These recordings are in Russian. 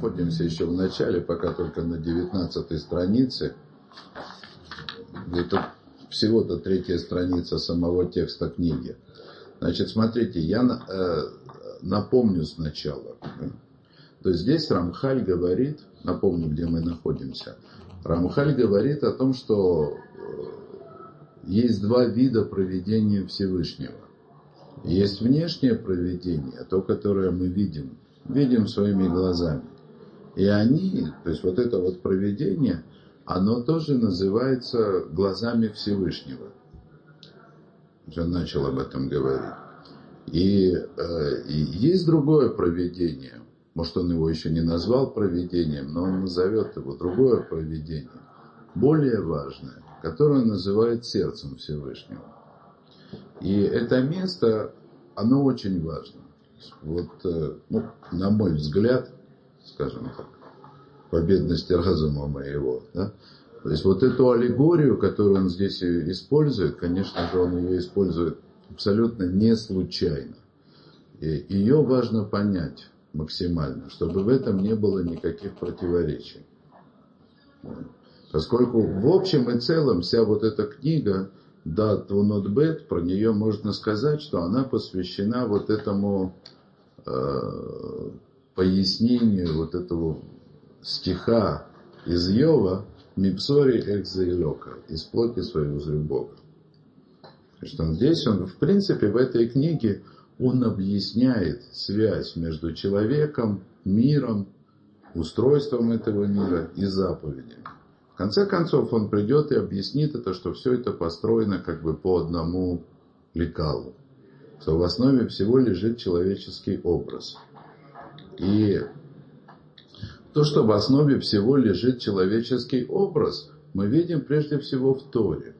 находимся еще в начале, пока только на 19 странице. Это всего-то третья страница самого текста книги. Значит, смотрите, я э, напомню сначала. То есть здесь Рамхаль говорит, напомню, где мы находимся. Рамхаль говорит о том, что э, есть два вида проведения Всевышнего. Есть внешнее проведение, то, которое мы видим, видим своими глазами. И они, то есть вот это вот проведение, оно тоже называется глазами Всевышнего. Он начал об этом говорить. И, э, и есть другое проведение, может он его еще не назвал проведением, но он назовет его другое проведение, более важное, которое называет сердцем Всевышнего. И это место, оно очень важно. Вот, э, ну, на мой взгляд, скажем так, по бедности разума моего. Да? То есть вот эту аллегорию, которую он здесь использует, конечно же, он ее использует абсолютно не случайно. И ее важно понять максимально, чтобы в этом не было никаких противоречий. Поскольку в общем и целом вся вот эта книга, да, Тунот Бет, про нее можно сказать, что она посвящена вот этому э, пояснению вот этого стиха из Йова «Мипсори экзаилека» «Из плоти своей узрю Бога». Что здесь он, в принципе, в этой книге он объясняет связь между человеком, миром, устройством этого мира и заповедями. Конце концов, он придет и объяснит это, что все это построено как бы по одному лекалу, что в основе всего лежит человеческий образ – и то, что в основе всего лежит человеческий образ, мы видим прежде всего в Торе.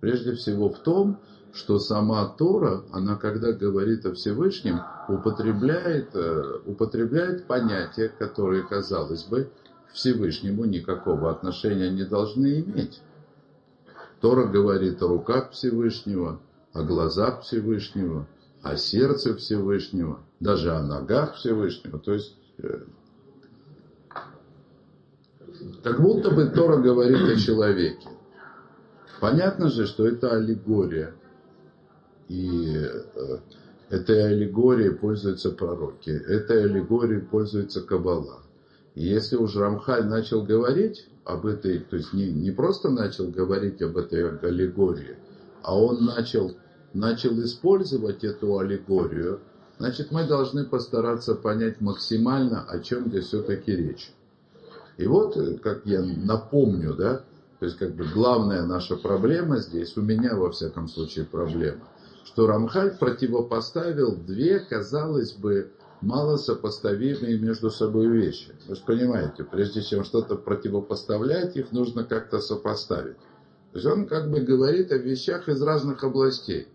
Прежде всего в том, что сама Тора, она когда говорит о Всевышнем, употребляет, э, употребляет понятия, которые, казалось бы, Всевышнему никакого отношения не должны иметь. Тора говорит о руках Всевышнего, о глазах Всевышнего, о сердце Всевышнего, даже о ногах Всевышнего. То есть, э, как будто бы Тора говорит о человеке. Понятно же, что это аллегория. И э, этой аллегорией пользуются пророки. Этой аллегорией пользуется Каббала. И если уж Рамхаль начал говорить об этой, то есть не, не просто начал говорить об этой аллегории, а он начал начал использовать эту аллегорию, значит мы должны постараться понять максимально, о чем здесь все-таки речь. И вот, как я напомню, да, то есть как бы главная наша проблема здесь, у меня во всяком случае проблема, что Рамхаль противопоставил две, казалось бы, мало сопоставимые между собой вещи. Вы же понимаете, прежде чем что-то противопоставлять, их нужно как-то сопоставить. То есть он как бы говорит о вещах из разных областей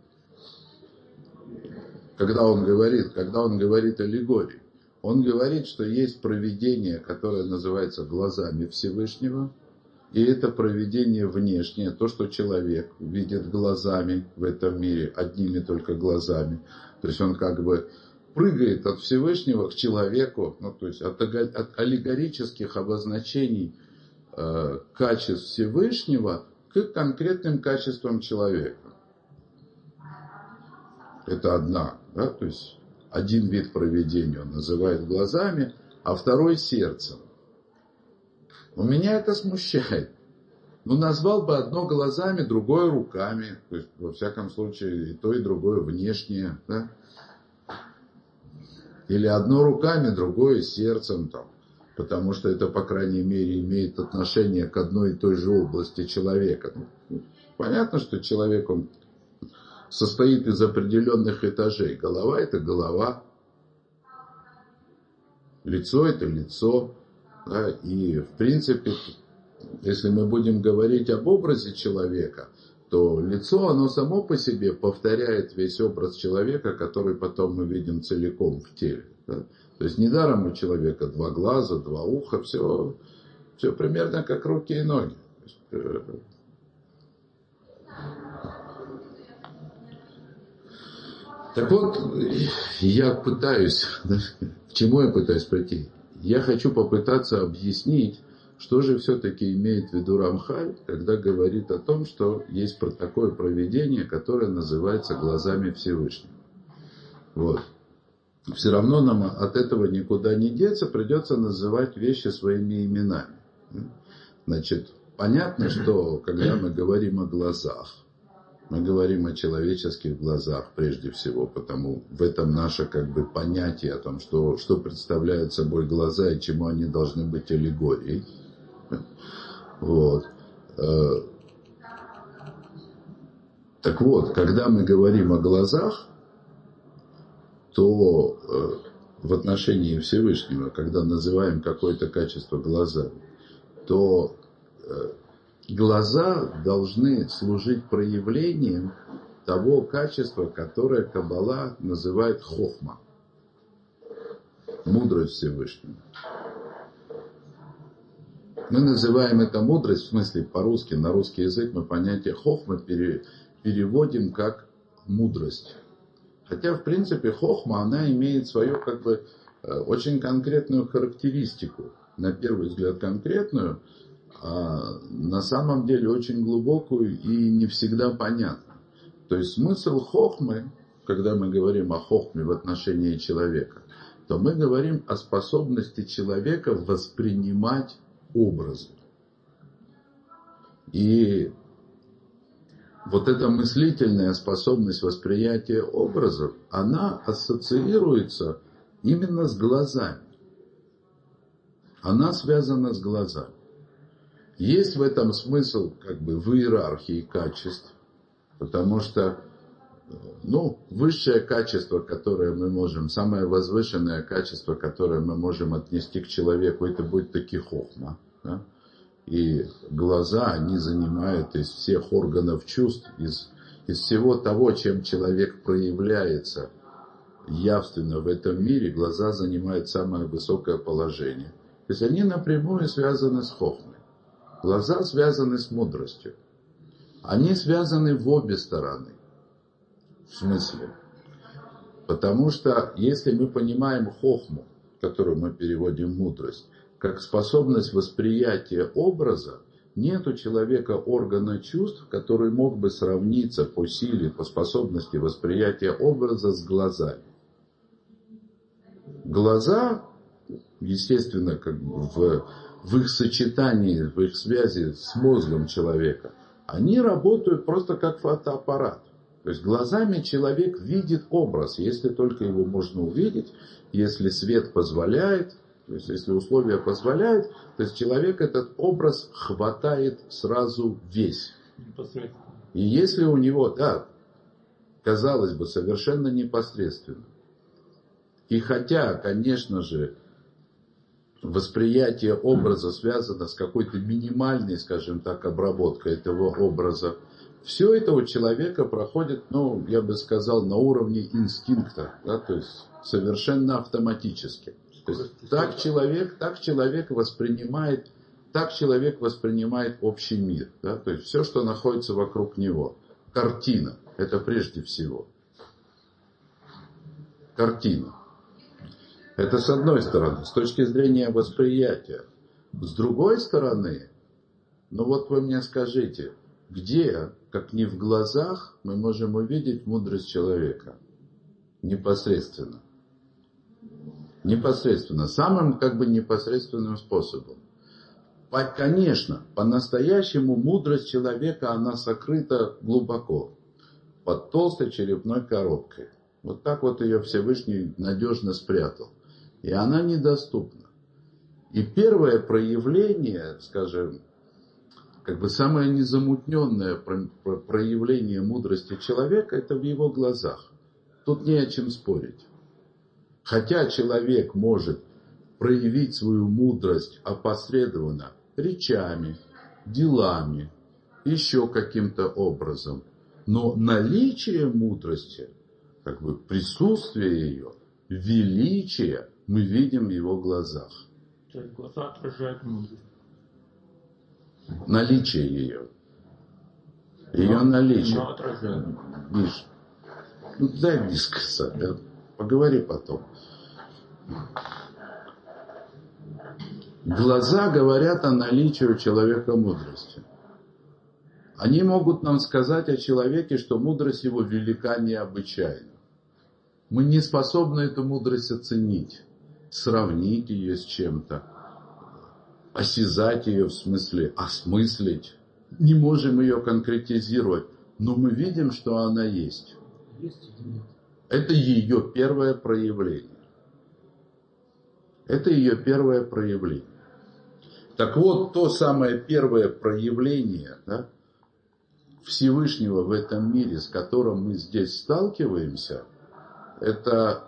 когда он говорит, когда он говорит аллегории. Он говорит, что есть проведение, которое называется глазами Всевышнего, и это проведение внешнее, то, что человек видит глазами в этом мире, одними только глазами. То есть он как бы прыгает от Всевышнего к человеку, ну, то есть от, от аллегорических обозначений э, качеств Всевышнего к конкретным качествам человека. Это одна да? То есть один вид проведения он называет глазами, а второй сердцем. У меня это смущает. Ну, назвал бы одно глазами, другое руками. То есть, во всяком случае, и то, и другое внешнее. Да? Или одно руками, другое сердцем. Там, потому что это, по крайней мере, имеет отношение к одной и той же области человека. Ну, понятно, что человек, он состоит из определенных этажей. Голова – это голова, лицо – это лицо. Да, и, в принципе, если мы будем говорить об образе человека, то лицо, оно само по себе повторяет весь образ человека, который потом мы видим целиком в теле. Да? То есть недаром у человека два глаза, два уха, все, все примерно как руки и ноги. Э, Так вот, я пытаюсь, к чему я пытаюсь прийти? Я хочу попытаться объяснить, что же все-таки имеет в виду Рамхаль, когда говорит о том, что есть такое проведение, которое называется глазами Всевышнего. Вот. Все равно нам от этого никуда не деться, придется называть вещи своими именами. Значит, понятно, что когда мы говорим о глазах, мы говорим о человеческих глазах прежде всего, потому в этом наше как бы понятие о том, что, что представляют собой глаза и чему они должны быть аллегорией. Вот. Э, так вот, когда мы говорим о глазах, то э, в отношении Всевышнего, когда называем какое-то качество глазами, то э, глаза должны служить проявлением того качества, которое Каббала называет хохма. Мудрость Всевышнего. Мы называем это мудрость, в смысле по-русски, на русский язык мы понятие хохма переводим как мудрость. Хотя, в принципе, хохма, она имеет свою как бы э, очень конкретную характеристику. На первый взгляд конкретную, а на самом деле очень глубокую и не всегда понятную. То есть смысл хохмы, когда мы говорим о хохме в отношении человека, то мы говорим о способности человека воспринимать образы. И вот эта мыслительная способность восприятия образов, она ассоциируется именно с глазами. Она связана с глазами. Есть в этом смысл как бы в иерархии качеств, потому что ну, высшее качество, которое мы можем, самое возвышенное качество, которое мы можем отнести к человеку, это будет таки хохма. Да? И глаза, они занимают из всех органов чувств, из, из всего того, чем человек проявляется явственно в этом мире, глаза занимают самое высокое положение. То есть они напрямую связаны с хохмой. Глаза связаны с мудростью. Они связаны в обе стороны. В смысле? Потому что если мы понимаем хохму, которую мы переводим мудрость, как способность восприятия образа, нет у человека органа чувств, который мог бы сравниться по силе, по способности восприятия образа с глазами. Глаза, естественно, как бы в, в их сочетании, в их связи с мозгом человека, они работают просто как фотоаппарат. То есть глазами человек видит образ, если только его можно увидеть, если свет позволяет, то есть если условия позволяют, то есть человек этот образ хватает сразу весь. И если у него, да, казалось бы, совершенно непосредственно. И хотя, конечно же, восприятие образа связано с какой-то минимальной, скажем так, обработкой этого образа, все это у человека проходит, ну, я бы сказал, на уровне инстинкта, да, то есть совершенно автоматически. То есть так человек, так человек воспринимает, так человек воспринимает общий мир, да, то есть все, что находится вокруг него. Картина, это прежде всего. Картина. Это с одной стороны, с точки зрения восприятия. С другой стороны, ну вот вы мне скажите, где, как не в глазах, мы можем увидеть мудрость человека? Непосредственно. Непосредственно. Самым как бы непосредственным способом. Конечно, по-настоящему мудрость человека, она сокрыта глубоко, под толстой черепной коробкой. Вот так вот ее Всевышний надежно спрятал. И она недоступна. И первое проявление, скажем, как бы самое незамутненное проявление мудрости человека, это в его глазах. Тут не о чем спорить. Хотя человек может проявить свою мудрость опосредованно речами, делами, еще каким-то образом. Но наличие мудрости, как бы присутствие ее, величие мы видим в его глазах. То есть глаза отражают мудрость наличие ее. Ее наличие. Но. Миш, Ну, дай мне сказать, да? поговори потом. Глаза говорят о наличии у человека мудрости. Они могут нам сказать о человеке, что мудрость его велика необычайно. Мы не способны эту мудрость оценить, сравнить ее с чем-то, осязать ее в смысле, осмыслить. Не можем ее конкретизировать, но мы видим, что она есть. Это ее первое проявление. Это ее первое проявление. Так вот, то самое первое проявление да, Всевышнего в этом мире, с которым мы здесь сталкиваемся, это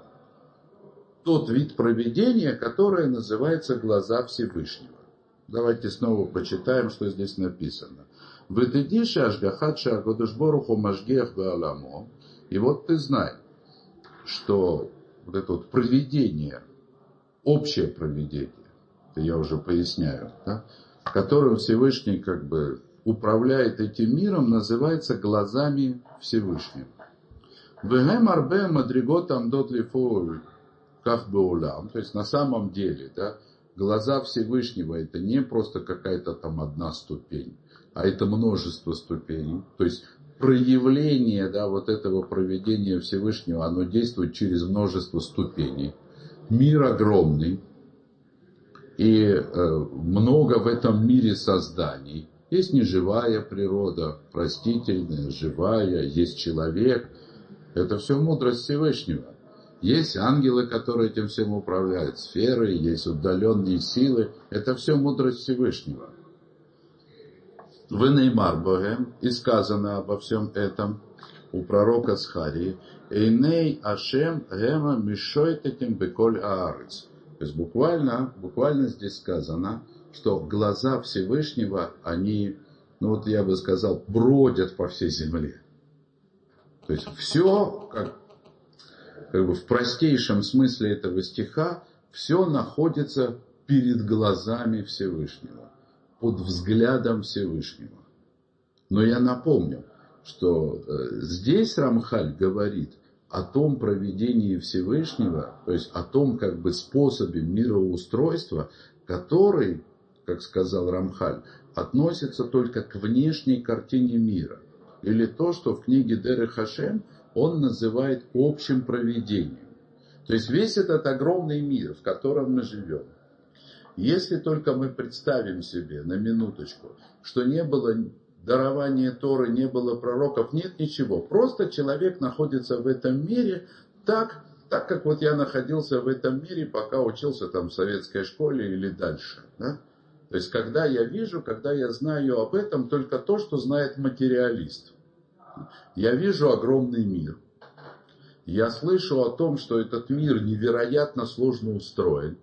тот вид проведения, которое называется глаза Всевышнего. Давайте снова почитаем, что здесь написано. Вытыдиши ашгахатша агодушборуху машгех бааламо. И вот ты знай, что вот это вот проведение, общее проведение, это я уже поясняю, да, которым Всевышний как бы управляет этим миром, называется глазами Всевышнего. Вегем арбе мадригот амдот лифу ках беулам. То есть на самом деле, да, глаза Всевышнего это не просто какая-то там одна ступень, а это множество ступеней. То есть проявление да, вот этого проведения Всевышнего, оно действует через множество ступеней. Мир огромный, и э, много в этом мире созданий. Есть неживая природа, простительная, живая, есть человек. Это все мудрость Всевышнего. Есть ангелы, которые этим всем управляют, сферы, есть удаленные силы. Это все мудрость Всевышнего. В Неймар Богем и сказано обо всем этом у пророка Схарии. Эйней Ашем Гема Мишойт этим Беколь Аарец. То есть буквально, буквально здесь сказано, что глаза Всевышнего, они, ну вот я бы сказал, бродят по всей земле. То есть все, как, как бы в простейшем смысле этого стиха, все находится перед глазами Всевышнего, под взглядом Всевышнего. Но я напомню, что э, здесь Рамхаль говорит – о том проведении Всевышнего, то есть о том как бы способе мироустройства, который, как сказал Рамхаль, относится только к внешней картине мира. Или то, что в книге Деры Хашем он называет общим проведением. То есть весь этот огромный мир, в котором мы живем, если только мы представим себе на минуточку, что не было дарования Торы, не было пророков, нет ничего. Просто человек находится в этом мире так, так как вот я находился в этом мире, пока учился там в советской школе или дальше. Да? То есть, когда я вижу, когда я знаю об этом только то, что знает материалист. Я вижу огромный мир. Я слышу о том, что этот мир невероятно сложно устроен.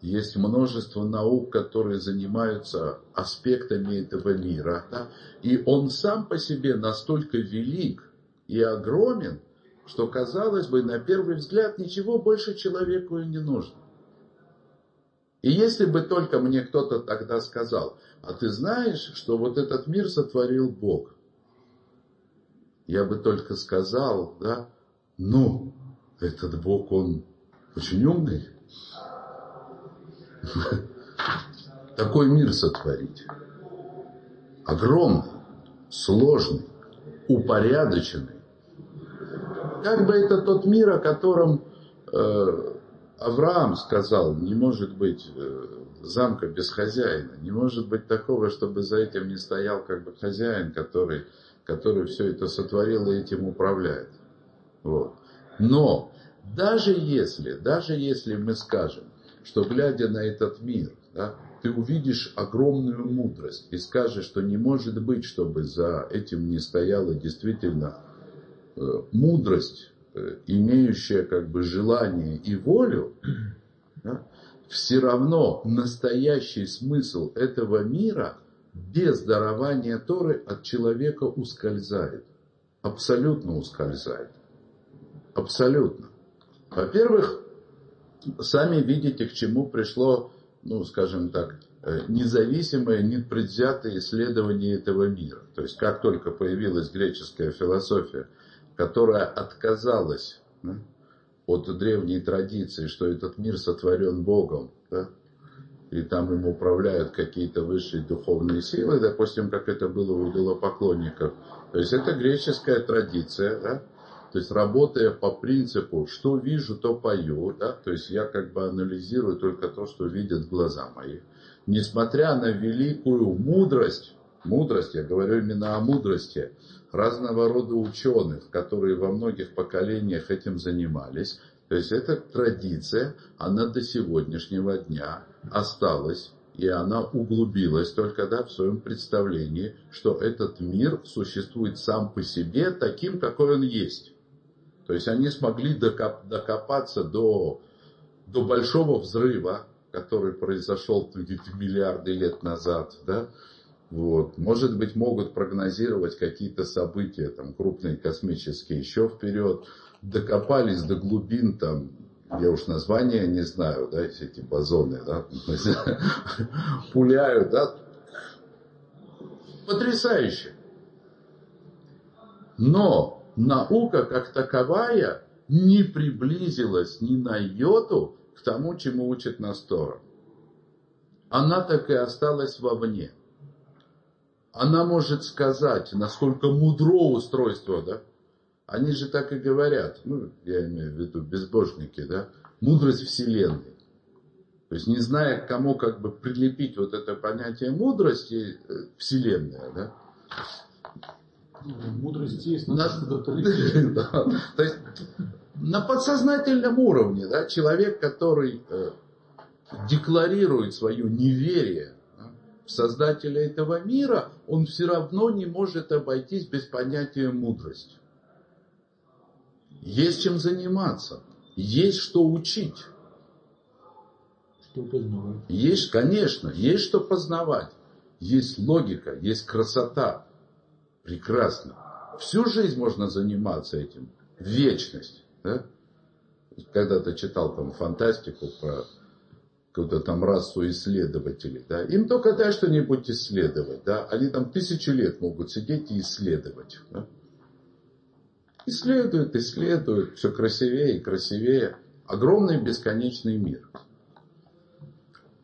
Есть множество наук, которые занимаются аспектами этого мира. Да? И он сам по себе настолько велик и огромен, что, казалось бы, на первый взгляд ничего больше человеку и не нужно. И если бы только мне кто-то тогда сказал, а ты знаешь, что вот этот мир сотворил Бог, я бы только сказал, да, ну, этот Бог, он очень умный, такой мир сотворить. Огромный, сложный, упорядоченный. Как бы это тот мир, о котором э, Авраам сказал, не может быть э, замка без хозяина, не может быть такого, чтобы за этим не стоял как бы хозяин, который, который все это сотворил и этим управляет. Вот. Но даже если, даже если мы скажем, что глядя на этот мир, да, ты увидишь огромную мудрость и скажешь, что не может быть, чтобы за этим не стояла действительно э, мудрость, э, имеющая как бы желание и волю, да, все равно настоящий смысл этого мира без дарования Торы от человека ускользает. Абсолютно ускользает. Абсолютно. Во-первых, сами видите, к чему пришло, ну, скажем так, э, независимое, непредвзятое исследование этого мира. То есть, как только появилась греческая философия, которая отказалась да, от древней традиции, что этот мир сотворен Богом, да, и там им управляют какие-то высшие духовные силы, допустим, как это было у идолопоклонников. То есть это греческая традиция, да? То есть работая по принципу, что вижу, то пою, да? То есть я как бы анализирую только то, что видят глаза мои. Несмотря на великую мудрость, мудрость, я говорю именно о мудрости, разного рода ученых, которые во многих поколениях этим занимались, то есть эта традиция, она до сегодняшнего дня осталась, и она углубилась только да, в своем представлении, что этот мир существует сам по себе таким, какой он есть. То есть они смогли докоп, докопаться до, до большого взрыва, который произошел миллиарды лет назад, да, вот. Может быть, могут прогнозировать какие-то события, там, крупные космические еще вперед. Докопались до глубин там я уж название не знаю, да, все эти бозоны, да, пуляют, да, потрясающе. Но наука как таковая не приблизилась ни на йоту к тому, чему учит нас Тора. Она так и осталась вовне. Она может сказать, насколько мудро устройство, да, они же так и говорят, ну, я имею в виду безбожники, да, мудрость Вселенной. То есть не зная, к кому как бы прилепить вот это понятие мудрости э, Вселенная, да. Ну, мудрость есть, но на, да, То есть на подсознательном уровне, да, человек, который э, декларирует свое неверие да, в создателя этого мира, он все равно не может обойтись без понятия мудрости. Есть чем заниматься. Есть что учить. Что познавать. Есть, конечно, есть что познавать. Есть логика, есть красота. Прекрасно. Всю жизнь можно заниматься этим. Вечность. Да? Когда-то читал там фантастику про какую-то там расу исследователей. Да? Им только дай что-нибудь исследовать. Да? Они там тысячу лет могут сидеть и исследовать. Да? Исследуют, исследуют, все красивее и красивее. Огромный бесконечный мир.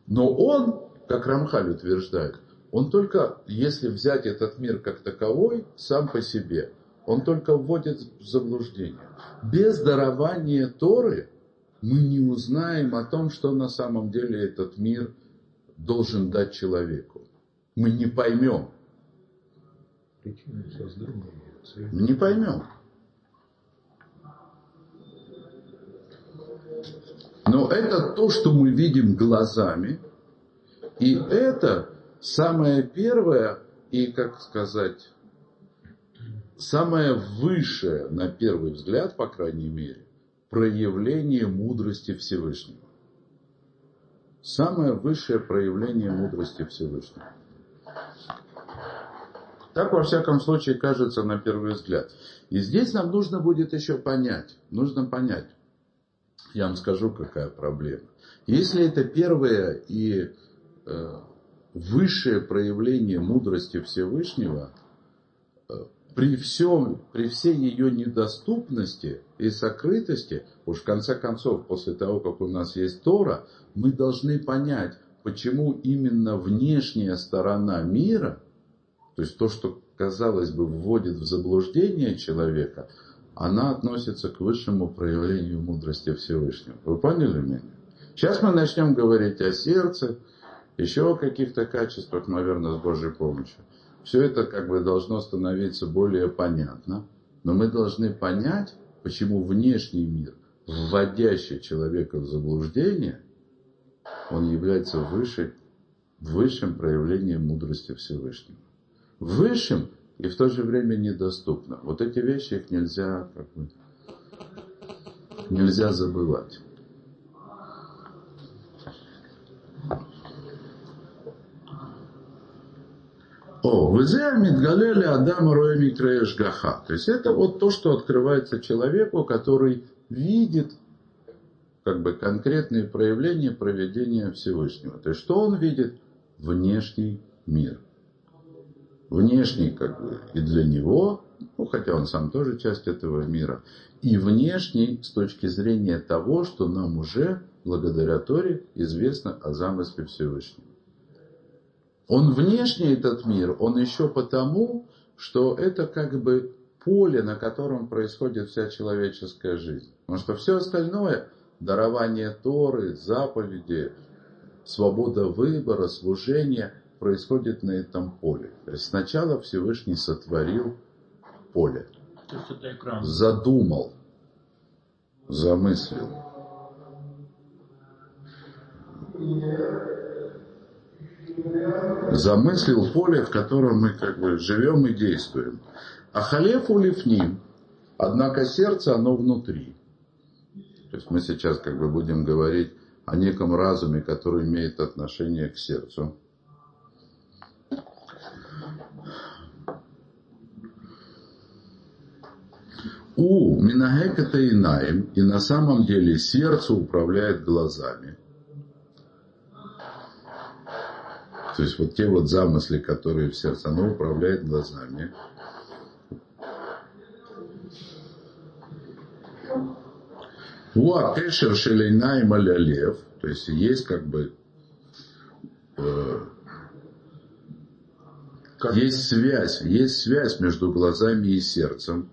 Но он, как Рамхаль утверждает, он только, если взять этот мир как таковой, сам по себе, он только вводит в заблуждение. Без дарования Торы мы не узнаем о том, что на самом деле этот мир должен дать человеку. Мы не поймем. Не поймем. Но это то, что мы видим глазами. И это самое первое и, как сказать, самое высшее, на первый взгляд, по крайней мере, проявление мудрости Всевышнего. Самое высшее проявление мудрости Всевышнего. Так, во всяком случае, кажется на первый взгляд. И здесь нам нужно будет еще понять, нужно понять, я вам скажу, какая проблема. Если это первое и э, высшее проявление мудрости Всевышнего, э, при всем, при всей ее недоступности и сокрытости, уж в конце концов, после того, как у нас есть Тора, мы должны понять, почему именно внешняя сторона мира, то есть то, что, казалось бы, вводит в заблуждение человека, она относится к высшему проявлению мудрости Всевышнего. Вы поняли меня? Сейчас мы начнем говорить о сердце, еще о каких-то качествах, наверное, с Божьей помощью. Все это как бы должно становиться более понятно. Но мы должны понять, почему внешний мир, вводящий человека в заблуждение, он является выше, высшим проявлением мудрости Всевышнего. Высшим и в то же время недоступно. Вот эти вещи их нельзя, как бы, нельзя забывать. О, везе мидгалели адам роеми гаха. То есть это вот то, что открывается человеку, который видит как бы конкретные проявления проведения Всевышнего. То есть что он видит? Внешний мир внешний как бы и для него ну, хотя он сам тоже часть этого мира, и внешний с точки зрения того, что нам уже благодаря Торе известно о замысле Всевышнего. Он внешний этот мир, он еще потому, что это как бы поле, на котором происходит вся человеческая жизнь. Потому что все остальное, дарование Торы, заповеди, свобода выбора, служение, происходит на этом поле. То есть сначала Всевышний сотворил поле. То есть это экран. Задумал, замыслил. Замыслил поле, в котором мы как бы живем и действуем. А халеф улифним, однако сердце, оно внутри. То есть мы сейчас как бы будем говорить о неком разуме, который имеет отношение к сердцу. У Минагеката Инаем, и на самом деле сердце управляет глазами. То есть вот те вот замыслы, которые в сердце, оно управляет глазами. Уа кешер шелейна и то есть есть как бы э, есть связь, есть связь между глазами и сердцем.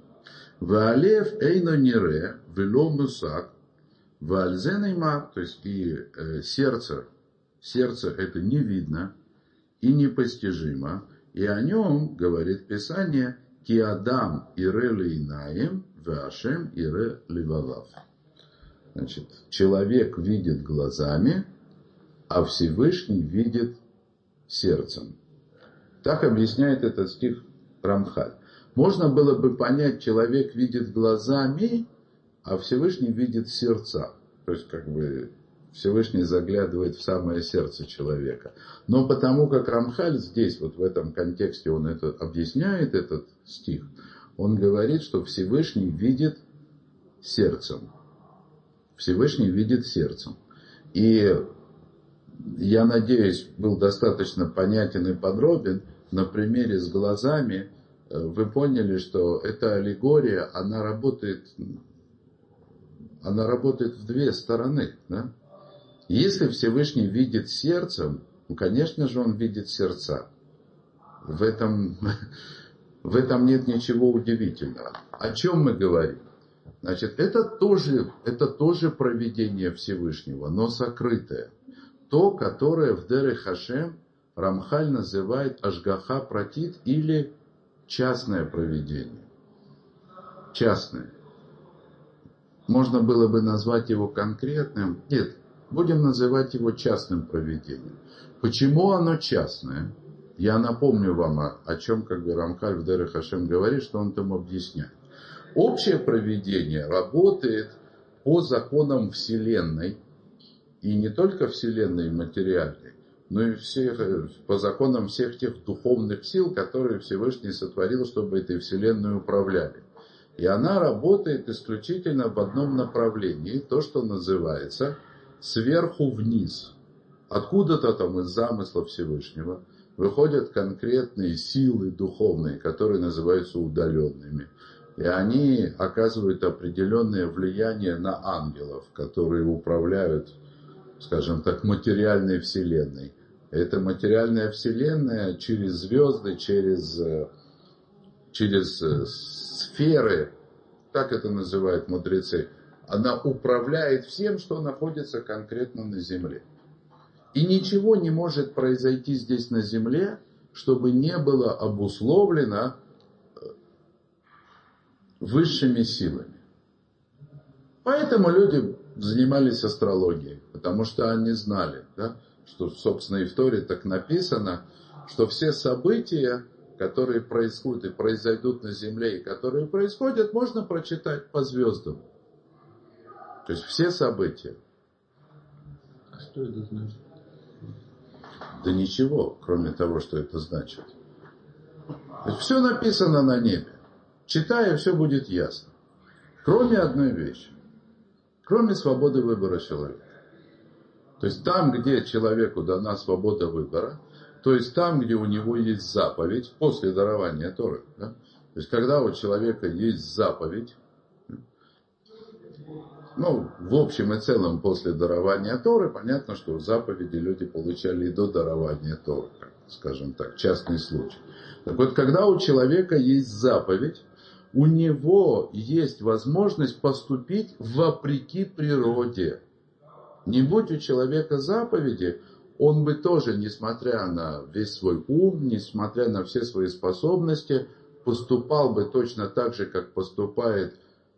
Ваалев эйно нире, вело мусак, ваальзенайма, то есть и э, сердце, сердце это не видно и непостижимо, и о нем говорит Писание, ки Адам ире лейнаем, вашем ире ливавав. Значит, человек видит глазами, а Всевышний видит сердцем. Так объясняет этот стих Рамхаль. Можно было бы понять, человек видит глазами, а Всевышний видит сердца. То есть, как бы, Всевышний заглядывает в самое сердце человека. Но потому как Рамхаль здесь, вот в этом контексте, он это объясняет, этот стих, он говорит, что Всевышний видит сердцем. Всевышний видит сердцем. И я надеюсь, был достаточно понятен и подробен. На примере с глазами вы поняли, что эта аллегория, она работает, она работает в две стороны. Да? Если Всевышний видит сердцем, ну, конечно же, он видит сердца. В этом, в этом нет ничего удивительного. О чем мы говорим? Значит, это тоже, это тоже проведение Всевышнего, но сокрытое. То, которое в Дере Хашем Рамхаль называет Ашгаха Пратит или частное проведение. Частное. Можно было бы назвать его конкретным. Нет, будем называть его частным проведением. Почему оно частное? Я напомню вам, о, о чем как бы Рамхаль в Дере Хашем говорит, что он там объясняет. Общее проведение работает по законам Вселенной, и не только Вселенной материальной, но и всех, по законам всех тех духовных сил, которые Всевышний сотворил, чтобы этой Вселенной управляли. И она работает исключительно в одном направлении, то, что называется сверху вниз. Откуда-то там из замысла Всевышнего выходят конкретные силы духовные, которые называются удаленными. И они оказывают определенное влияние на ангелов, которые управляют, скажем так, материальной вселенной. Эта материальная вселенная через звезды, через, через сферы, так это называют мудрецы, она управляет всем, что находится конкретно на Земле. И ничего не может произойти здесь на Земле, чтобы не было обусловлено высшими силами. Поэтому люди занимались астрологией, потому что они знали, да, что, собственно, и в Торе так написано, что все события, которые происходят и произойдут на Земле, и которые происходят, можно прочитать по звездам. То есть все события. А что это значит? Да ничего, кроме того, что это значит. То есть все написано на небе. Читая, все будет ясно. Кроме одной вещи. Кроме свободы выбора человека. То есть там, где человеку дана свобода выбора, то есть там, где у него есть заповедь после дарования Торы, да, То есть, когда у человека есть заповедь, ну, в общем и целом, после дарования Торы, понятно, что заповеди люди получали и до дарования Торы, скажем так, частный случай. Так вот, когда у человека есть заповедь, у него есть возможность поступить вопреки природе. Не будь у человека заповеди, он бы тоже, несмотря на весь свой ум, несмотря на все свои способности, поступал бы точно так же, как поступает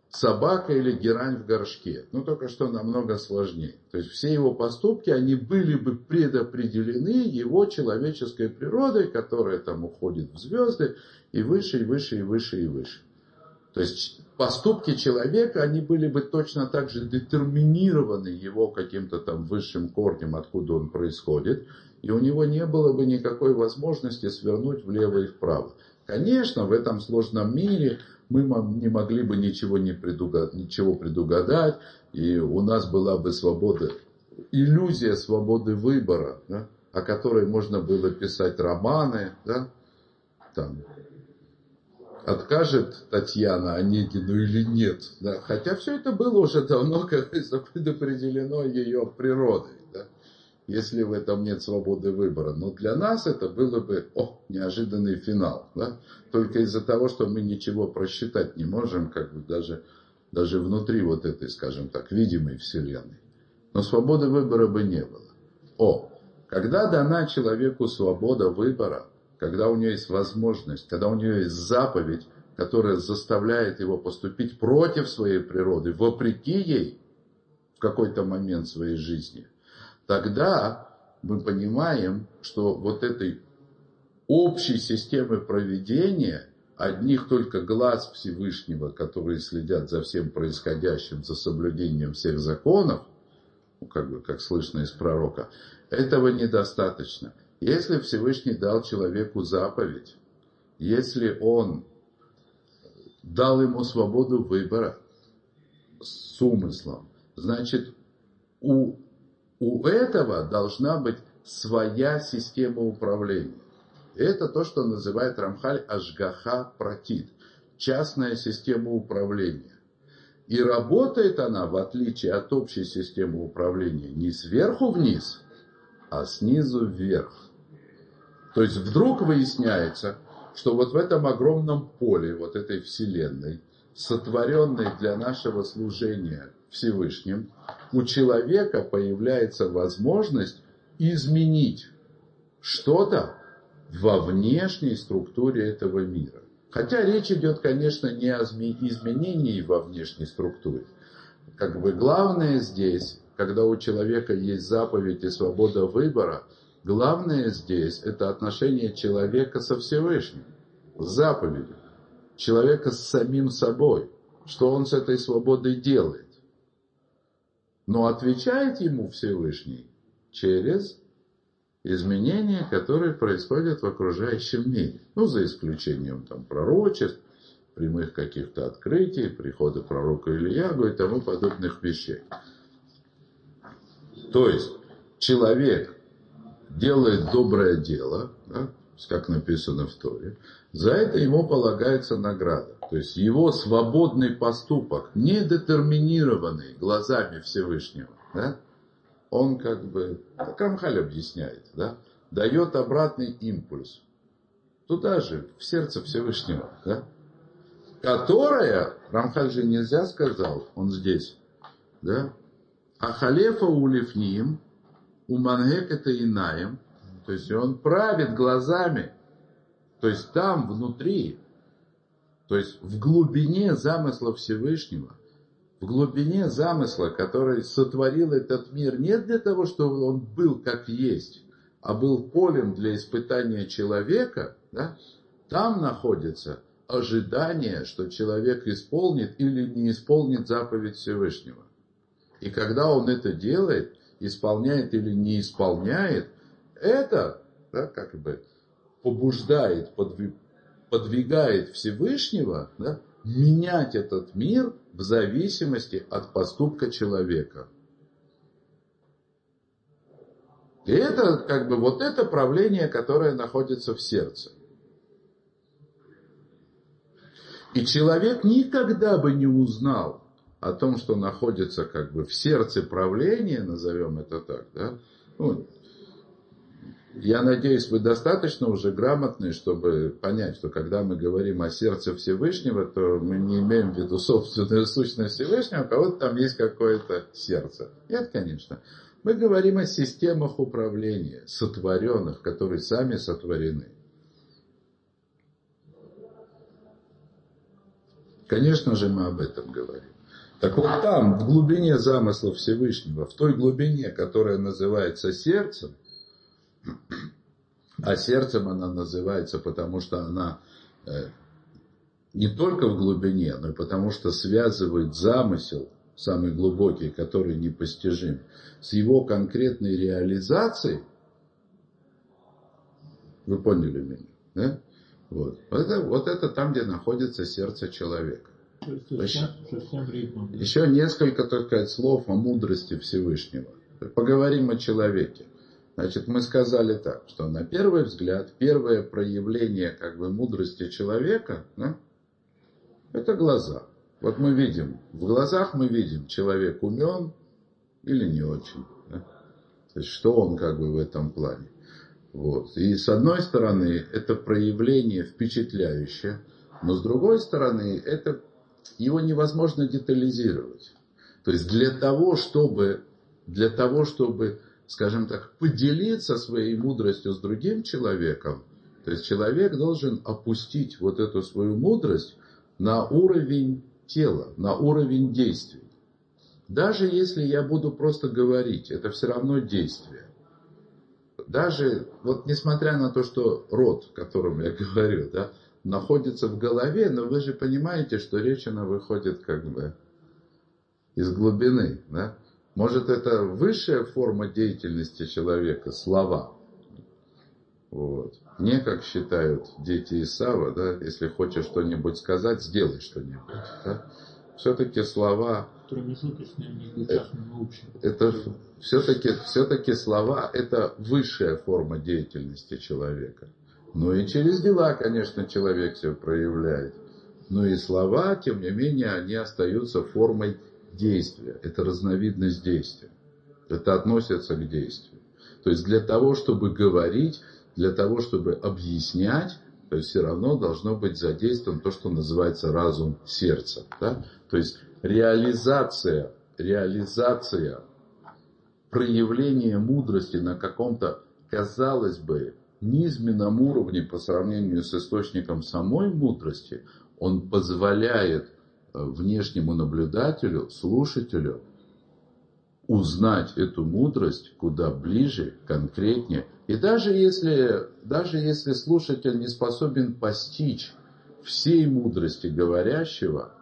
собака или герань в горшке. Но только что намного сложнее. То есть все его поступки, они были бы предопределены его человеческой природой, которая там уходит в звезды и выше, и выше, и выше, и выше. То есть поступки человека, они были бы точно так же детерминированы его каким-то там высшим корнем, откуда он происходит, и у него не было бы никакой возможности свернуть влево и вправо. Конечно, в этом сложном мире мы не могли бы ничего, не предугадать, ничего предугадать, и у нас была бы свобода, иллюзия свободы выбора, да, о которой можно было писать романы, да, там, откажет Татьяна Онегину или нет. Да? Хотя все это было уже давно, как предопределено ее природой. Да? Если в этом нет свободы выбора. Но для нас это было бы, о, неожиданный финал. Да? Только из-за того, что мы ничего просчитать не можем, как бы даже, даже внутри вот этой, скажем так, видимой Вселенной. Но свободы выбора бы не было. О, когда дана человеку свобода выбора – когда у него есть возможность, когда у него есть заповедь, которая заставляет его поступить против своей природы, вопреки ей в какой-то момент своей жизни, тогда мы понимаем, что вот этой общей системы проведения одних только глаз Всевышнего, которые следят за всем происходящим, за соблюдением всех законов, ну, как бы, как слышно из пророка, этого недостаточно – если Всевышний дал человеку заповедь, если он дал ему свободу выбора с умыслом, значит, у, у этого должна быть своя система управления. Это то, что называет Рамхаль Ашгаха Пратит, частная система управления. И работает она, в отличие от общей системы управления, не сверху вниз, а снизу вверх. То есть вдруг выясняется, что вот в этом огромном поле, вот этой вселенной, сотворенной для нашего служения Всевышним, у человека появляется возможность изменить что-то во внешней структуре этого мира. Хотя речь идет, конечно, не о изменении во внешней структуре. Как бы главное здесь, когда у человека есть заповедь и свобода выбора – Главное здесь это отношение человека со Всевышним, с заповедью, человека с самим собой, что он с этой свободой делает. Но отвечает ему Всевышний через изменения, которые происходят в окружающем мире. Ну, за исключением там пророчеств, прямых каких-то открытий, прихода пророка Ильягу и тому подобных вещей. То есть человек делает доброе дело, да, как написано в Торе, за это ему полагается награда. То есть его свободный поступок, не детерминированный глазами Всевышнего, да, он как бы, как Рамхаль объясняет, да, дает обратный импульс. Туда же, в сердце Всевышнего, да, которая, Рамхаль же нельзя сказал, он здесь, да, Ахалефа улифним, у Мангек это инаем, то есть он правит глазами, то есть там внутри, то есть в глубине замысла Всевышнего, в глубине замысла, который сотворил этот мир не для того, чтобы он был как есть, а был полем для испытания человека, да, там находится ожидание, что человек исполнит или не исполнит заповедь Всевышнего. И когда он это делает, исполняет или не исполняет, это да, как бы побуждает, подвигает Всевышнего да, менять этот мир в зависимости от поступка человека. И это как бы вот это правление, которое находится в сердце. И человек никогда бы не узнал о том, что находится как бы в сердце правления, назовем это так, да, ну, я надеюсь, вы достаточно уже грамотны, чтобы понять, что когда мы говорим о сердце Всевышнего, то мы не имеем в виду собственную сущность Всевышнего, у кого-то там есть какое-то сердце. Нет, конечно. Мы говорим о системах управления, сотворенных, которые сами сотворены. Конечно же, мы об этом говорим. Так вот там, в глубине замысла Всевышнего, в той глубине, которая называется сердцем, а сердцем она называется, потому что она э, не только в глубине, но и потому что связывает замысел, самый глубокий, который непостижим, с его конкретной реализацией, вы поняли меня, да? Вот. Это, вот это там, где находится сердце человека. Еще, еще несколько, так сказать, слов о мудрости Всевышнего. Поговорим о человеке. Значит, мы сказали так, что на первый взгляд, первое проявление как бы мудрости человека, да, это глаза. Вот мы видим, в глазах мы видим, человек умен или не очень. Да? То есть, что он как бы в этом плане. Вот. И с одной стороны, это проявление впечатляющее, но с другой стороны, это его невозможно детализировать. То есть для того, чтобы, для того, чтобы скажем так, поделиться своей мудростью с другим человеком, то есть человек должен опустить вот эту свою мудрость на уровень тела, на уровень действий. Даже если я буду просто говорить, это все равно действие. Даже, вот несмотря на то, что род, о котором я говорю, да, находится в голове, но вы же понимаете, что речь она выходит как бы из глубины, да? Может, это высшая форма деятельности человека, слова. Вот. Не как считают дети Исава, да, если хочешь что-нибудь сказать, сделай что-нибудь. Да? Все-таки слова... Это, это все-таки, все-таки слова это высшая форма деятельности человека. Ну и через дела, конечно, человек все проявляет. Но и слова, тем не менее, они остаются формой действия, это разновидность действия. Это относится к действию. То есть для того, чтобы говорить, для того, чтобы объяснять, то есть все равно должно быть задействован то, что называется разум сердца. Да? То есть реализация, реализация проявления мудрости на каком-то, казалось бы, низменном уровне по сравнению с источником самой мудрости, он позволяет внешнему наблюдателю, слушателю узнать эту мудрость куда ближе, конкретнее. И даже если, даже если слушатель не способен постичь всей мудрости говорящего,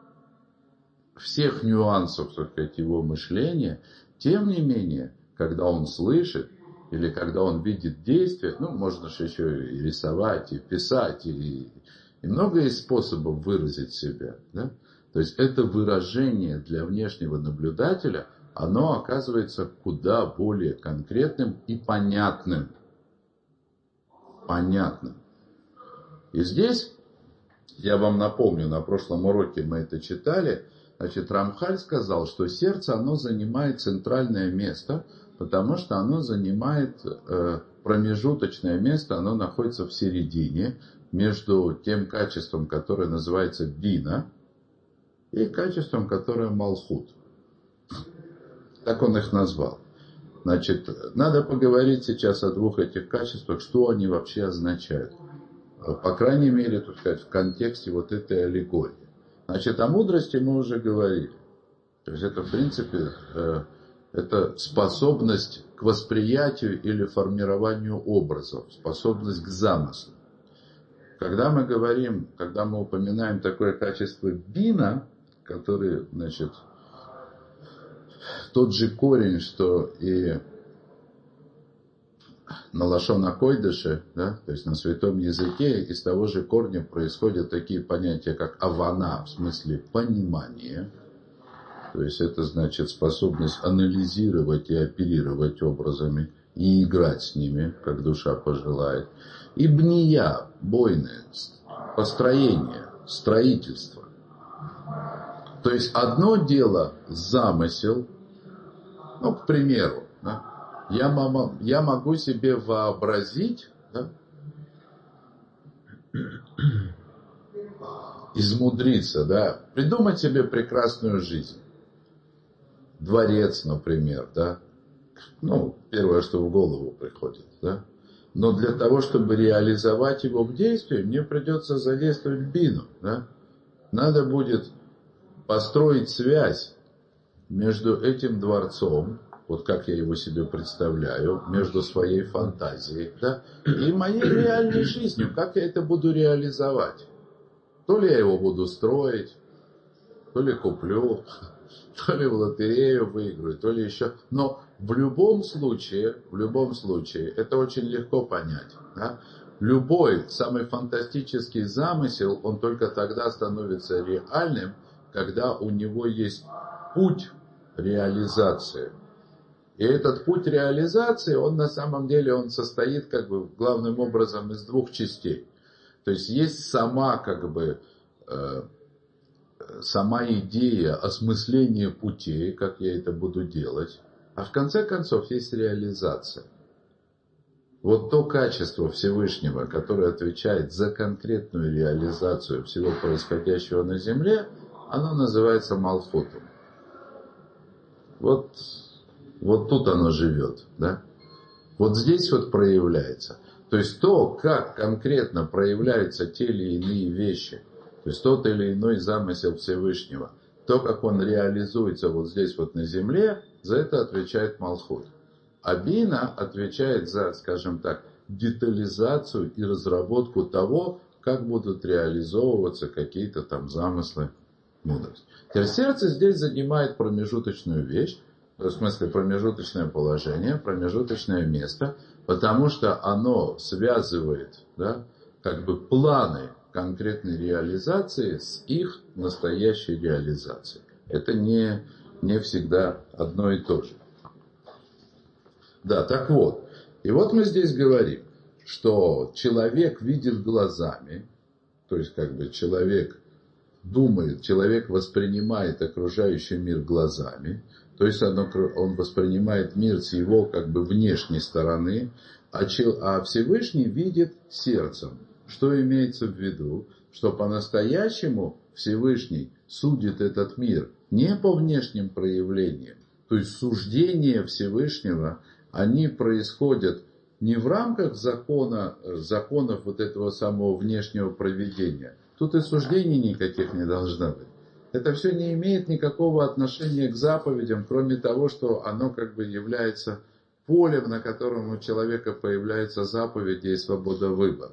всех нюансов, так сказать, его мышления, тем не менее, когда он слышит, или когда он видит действие, ну, можно же еще и рисовать, и писать, и, и много есть способов выразить себя, да? То есть это выражение для внешнего наблюдателя, оно оказывается куда более конкретным и понятным. Понятным. И здесь, я вам напомню, на прошлом уроке мы это читали, значит, Рамхаль сказал, что сердце, оно занимает центральное место, потому что оно занимает э, промежуточное место, оно находится в середине между тем качеством, которое называется бина, и качеством, которое Малхут. Так он их назвал. Значит, надо поговорить сейчас о двух этих качествах, что они вообще означают. По крайней мере, так сказать, в контексте вот этой аллегории. Значит, о мудрости мы уже говорили. То есть это, в принципе, э, это способность к восприятию или формированию образов, способность к замыслу. Когда мы говорим, когда мы упоминаем такое качество бина, который, значит, тот же корень, что и на лашона койдыше, да, то есть на святом языке, из того же корня происходят такие понятия, как авана, в смысле понимание. То есть это значит способность анализировать и оперировать образами и играть с ними, как душа пожелает. И бния, бойное, построение, строительство. То есть одно дело замысел, ну, к примеру, да, я, мама, я могу себе вообразить, да, измудриться, да, придумать себе прекрасную жизнь. Дворец, например, да, ну, первое, что в голову приходит, да. Но для того, чтобы реализовать его в действии, мне придется задействовать бину, да. Надо будет построить связь между этим дворцом, вот как я его себе представляю, между своей фантазией, да, и моей реальной жизнью, как я это буду реализовать. То ли я его буду строить, то ли куплю, то ли в лотерею выиграю, то ли еще. Но в любом случае, в любом случае, это очень легко понять. Да? Любой самый фантастический замысел, он только тогда становится реальным, когда у него есть путь реализации. И этот путь реализации, он на самом деле, он состоит как бы главным образом из двух частей. То есть есть сама как бы э, сама идея осмысления путей, как я это буду делать, а в конце концов есть реализация. Вот то качество Всевышнего, которое отвечает за конкретную реализацию всего происходящего на Земле, оно называется Малфутом. Вот, вот тут оно живет. Да? Вот здесь вот проявляется. То есть то, как конкретно проявляются те или иные вещи, то есть тот или иной замысел Всевышнего, то, как он реализуется вот здесь вот на земле, за это отвечает Малхут. А Бина отвечает за, скажем так, детализацию и разработку того, как будут реализовываться какие-то там замыслы мудрости. Теперь сердце здесь занимает промежуточную вещь, в смысле промежуточное положение, промежуточное место, потому что оно связывает да, как бы планы конкретной реализации с их настоящей реализацией. Это не, не всегда одно и то же. Да, так вот. И вот мы здесь говорим, что человек видит глазами, то есть как бы человек думает, человек воспринимает окружающий мир глазами, то есть он, он воспринимает мир с его как бы внешней стороны, а, а Всевышний видит сердцем. Что имеется в виду? Что по-настоящему Всевышний судит этот мир не по внешним проявлениям. То есть суждения Всевышнего, они происходят не в рамках закона, законов вот этого самого внешнего проведения. Тут и суждений никаких не должно быть. Это все не имеет никакого отношения к заповедям, кроме того, что оно как бы является полем, на котором у человека появляются заповеди и свобода выбора.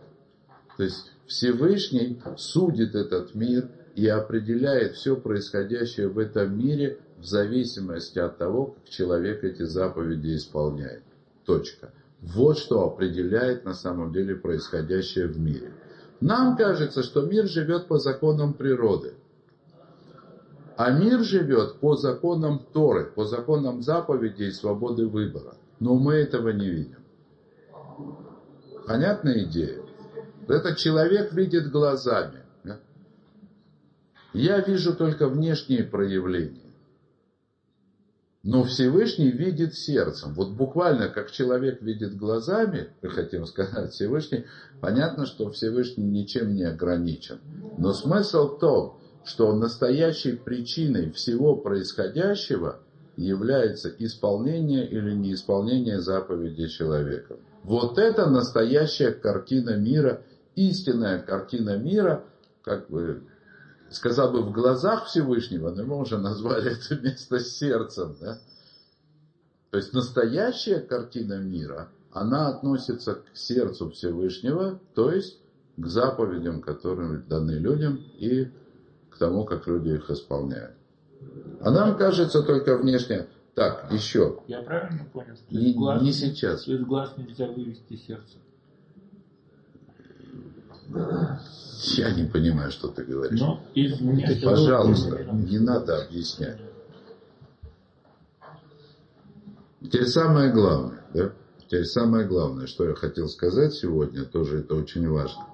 То есть Всевышний судит этот мир и определяет все происходящее в этом мире в зависимости от того, как человек эти заповеди исполняет. Точка. Вот что определяет на самом деле происходящее в мире. Нам кажется, что мир живет по законам природы. А мир живет по законам Торы, по законам заповедей и свободы выбора. Но мы этого не видим. Понятная идея? Этот человек видит глазами. Я вижу только внешние проявления. Но Всевышний видит сердцем. Вот буквально как человек видит глазами, мы хотим сказать Всевышний, понятно, что Всевышний ничем не ограничен. Но смысл в том, что настоящей причиной всего происходящего является исполнение или неисполнение заповеди человека. Вот это настоящая картина мира, истинная картина мира, как бы сказал бы в глазах Всевышнего, но мы уже назвали это место сердцем. Да? То есть настоящая картина мира, она относится к сердцу Всевышнего, то есть к заповедям, которые даны людям, и к тому, как люди их исполняют. А нам кажется только внешне. Так, еще. Я правильно понял, что не, глаз, не сейчас. Из глаз нельзя вывести сердце. Я не понимаю, что ты говоришь. Но из ты, пожалуйста, не надо объяснять. Теперь самое главное, да? Теперь самое главное, что я хотел сказать сегодня, тоже это очень важно.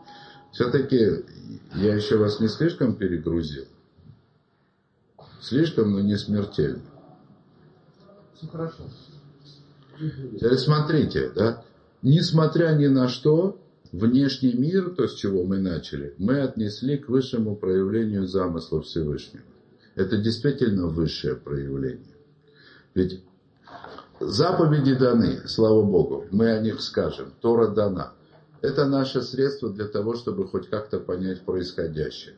Все-таки я еще вас не слишком перегрузил. Слишком, но не смертельно. Все хорошо. Теперь смотрите, да, несмотря ни на что, внешний мир, то, с чего мы начали, мы отнесли к высшему проявлению замысла Всевышнего. Это действительно высшее проявление. Ведь заповеди даны, слава Богу, мы о них скажем, Тора дана. Это наше средство для того, чтобы хоть как-то понять происходящее.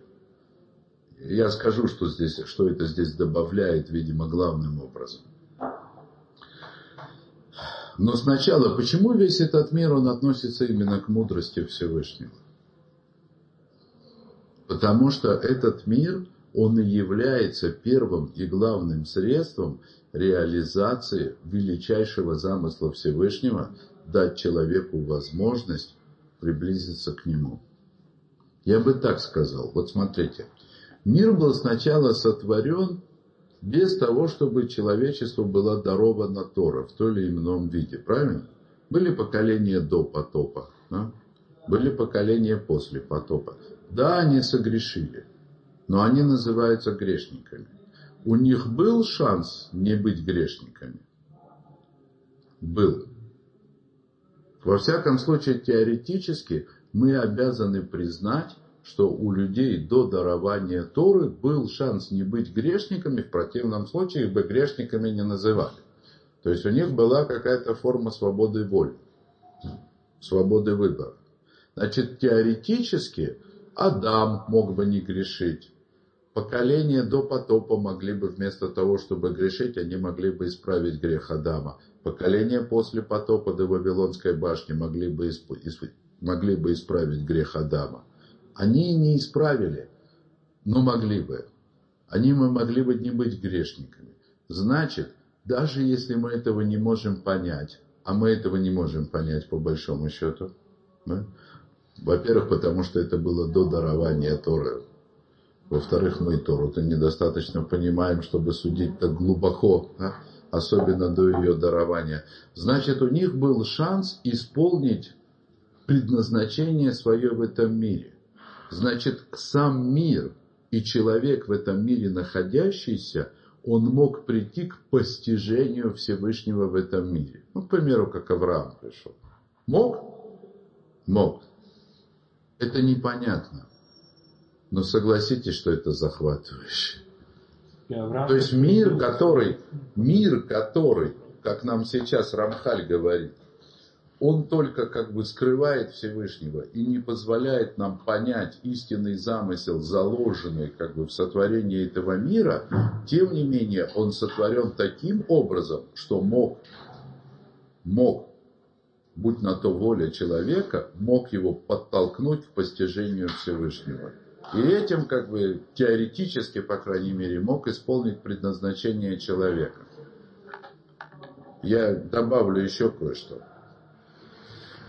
Я скажу, что, здесь, что это здесь добавляет, видимо, главным образом. Но сначала, почему весь этот мир, он относится именно к мудрости Всевышнего? Потому что этот мир, он и является первым и главным средством реализации величайшего замысла Всевышнего дать человеку возможность приблизиться к нему. Я бы так сказал. Вот смотрите. Мир был сначала сотворен без того, чтобы человечеству была дарована Тора в том или ином виде. Правильно? Были поколения до потопа. Да? Были поколения после потопа. Да, они согрешили. Но они называются грешниками. У них был шанс не быть грешниками? Был. Во всяком случае, теоретически мы обязаны признать, что у людей до дарования Торы был шанс не быть грешниками, в противном случае их бы грешниками не называли. То есть у них была какая-то форма свободы воли, свободы выбора. Значит, теоретически Адам мог бы не грешить. Поколения до потопа могли бы вместо того, чтобы грешить, они могли бы исправить грех Адама. Поколения после потопа до Вавилонской башни могли бы, исп... могли бы исправить грех Адама. Они не исправили, но могли бы. Они мы могли бы не быть грешниками. Значит, даже если мы этого не можем понять, а мы этого не можем понять по большому счету, да? во-первых, потому что это было до дарования Торы, во-вторых, мы Тору-то недостаточно понимаем, чтобы судить так глубоко, да? особенно до ее дарования. Значит, у них был шанс исполнить предназначение свое в этом мире. Значит, сам мир и человек в этом мире находящийся, он мог прийти к постижению Всевышнего в этом мире. Ну, к примеру, как Авраам пришел. Мог? Мог. Это непонятно. Но согласитесь, что это захватывающе. То есть мир, который, мир, который, как нам сейчас Рамхаль говорит, он только как бы скрывает Всевышнего и не позволяет нам понять истинный замысел, заложенный как бы в сотворении этого мира, тем не менее он сотворен таким образом, что мог, мог, будь на то воля человека, мог его подтолкнуть к постижению Всевышнего. И этим как бы теоретически, по крайней мере, мог исполнить предназначение человека. Я добавлю еще кое-что.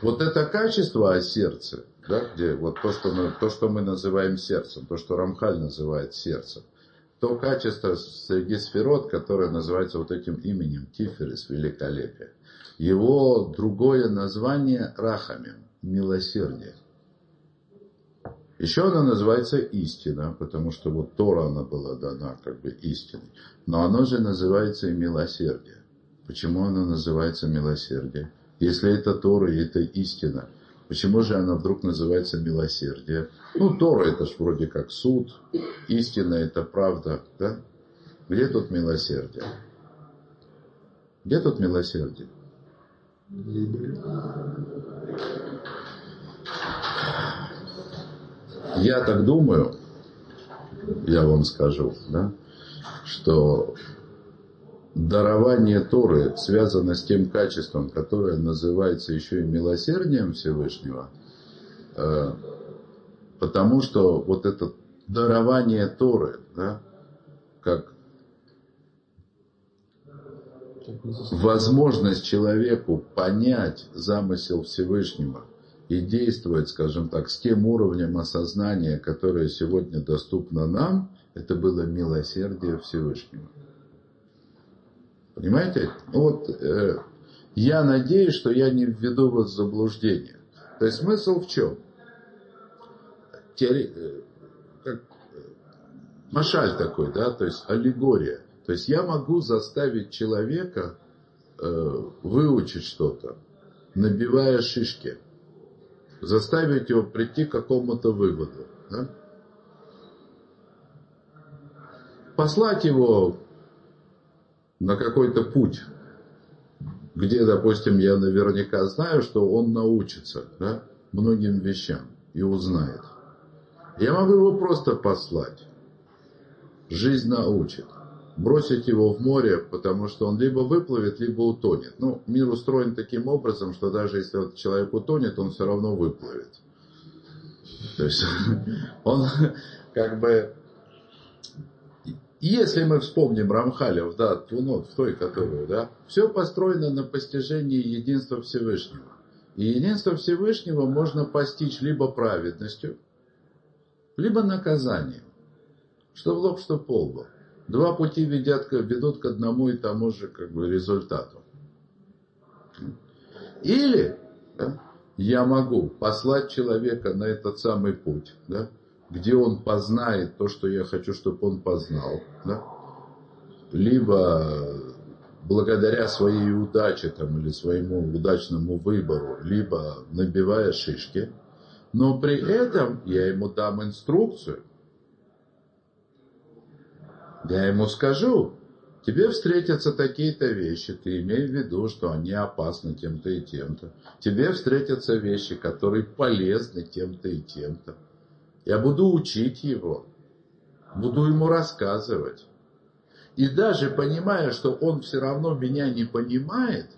Вот это качество о сердце, да, где вот то что, мы, то, что мы называем сердцем, то, что Рамхаль называет сердцем, то качество среди сферот, которое называется вот этим именем Тиферис, великолепие. Его другое название Рахамин, милосердие. Еще она называется истина, потому что вот Тора она была дана как бы истиной. Но оно же называется и милосердие. Почему оно называется милосердие? Если это Тора и это истина, почему же она вдруг называется милосердие? Ну, Тора это ж вроде как суд, истина это правда, да? Где тут милосердие? Где тут милосердие? Я так думаю, я вам скажу, да, что дарование Торы связано с тем качеством, которое называется еще и милосердием Всевышнего, э, потому что вот это дарование Торы, да, как возможность человеку понять замысел Всевышнего и действовать, скажем так, с тем уровнем осознания, которое сегодня доступно нам, это было милосердие Всевышнего. Понимаете? Ну вот, э, я надеюсь, что я не введу вас в заблуждение. То есть смысл в чем? теори... Э, как э, машаль такой, да, то есть аллегория. То есть я могу заставить человека э, выучить что-то, набивая шишки, заставить его прийти к какому-то выводу. Да? Послать его на какой-то путь, где, допустим, я наверняка знаю, что он научится да, многим вещам и узнает. Я могу его просто послать. Жизнь научит. Бросить его в море, потому что он либо выплывет, либо утонет. Ну, мир устроен таким образом, что даже если вот человек утонет, он все равно выплывет. То есть он как бы если мы вспомним Рамхалев, да, ту нот, в той, которую, да, все построено на постижении единства Всевышнего. И единство Всевышнего можно постичь либо праведностью, либо наказанием. Что в лоб, что по лбу. Два пути ведят, ведут к одному и тому же как бы, результату. Или да, я могу послать человека на этот самый путь, да, где он познает то, что я хочу, чтобы он познал, да? либо благодаря своей удаче там, или своему удачному выбору, либо набивая шишки, но при этом я ему дам инструкцию. Я ему скажу, тебе встретятся такие-то вещи, ты имей в виду, что они опасны тем-то и тем-то. Тебе встретятся вещи, которые полезны тем-то и тем-то. Я буду учить его, буду ему рассказывать. И даже понимая, что он все равно меня не понимает,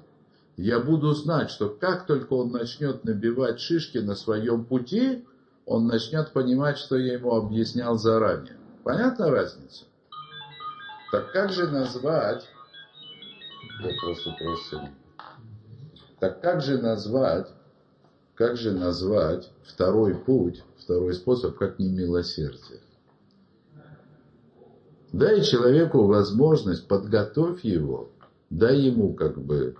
я буду знать, что как только он начнет набивать шишки на своем пути, он начнет понимать, что я ему объяснял заранее. Понятна разница? Так как же назвать... Просто прошу. Так как же назвать, как же назвать второй путь, второй способ, как не милосердие. Дай человеку возможность, подготовь его, дай ему как бы,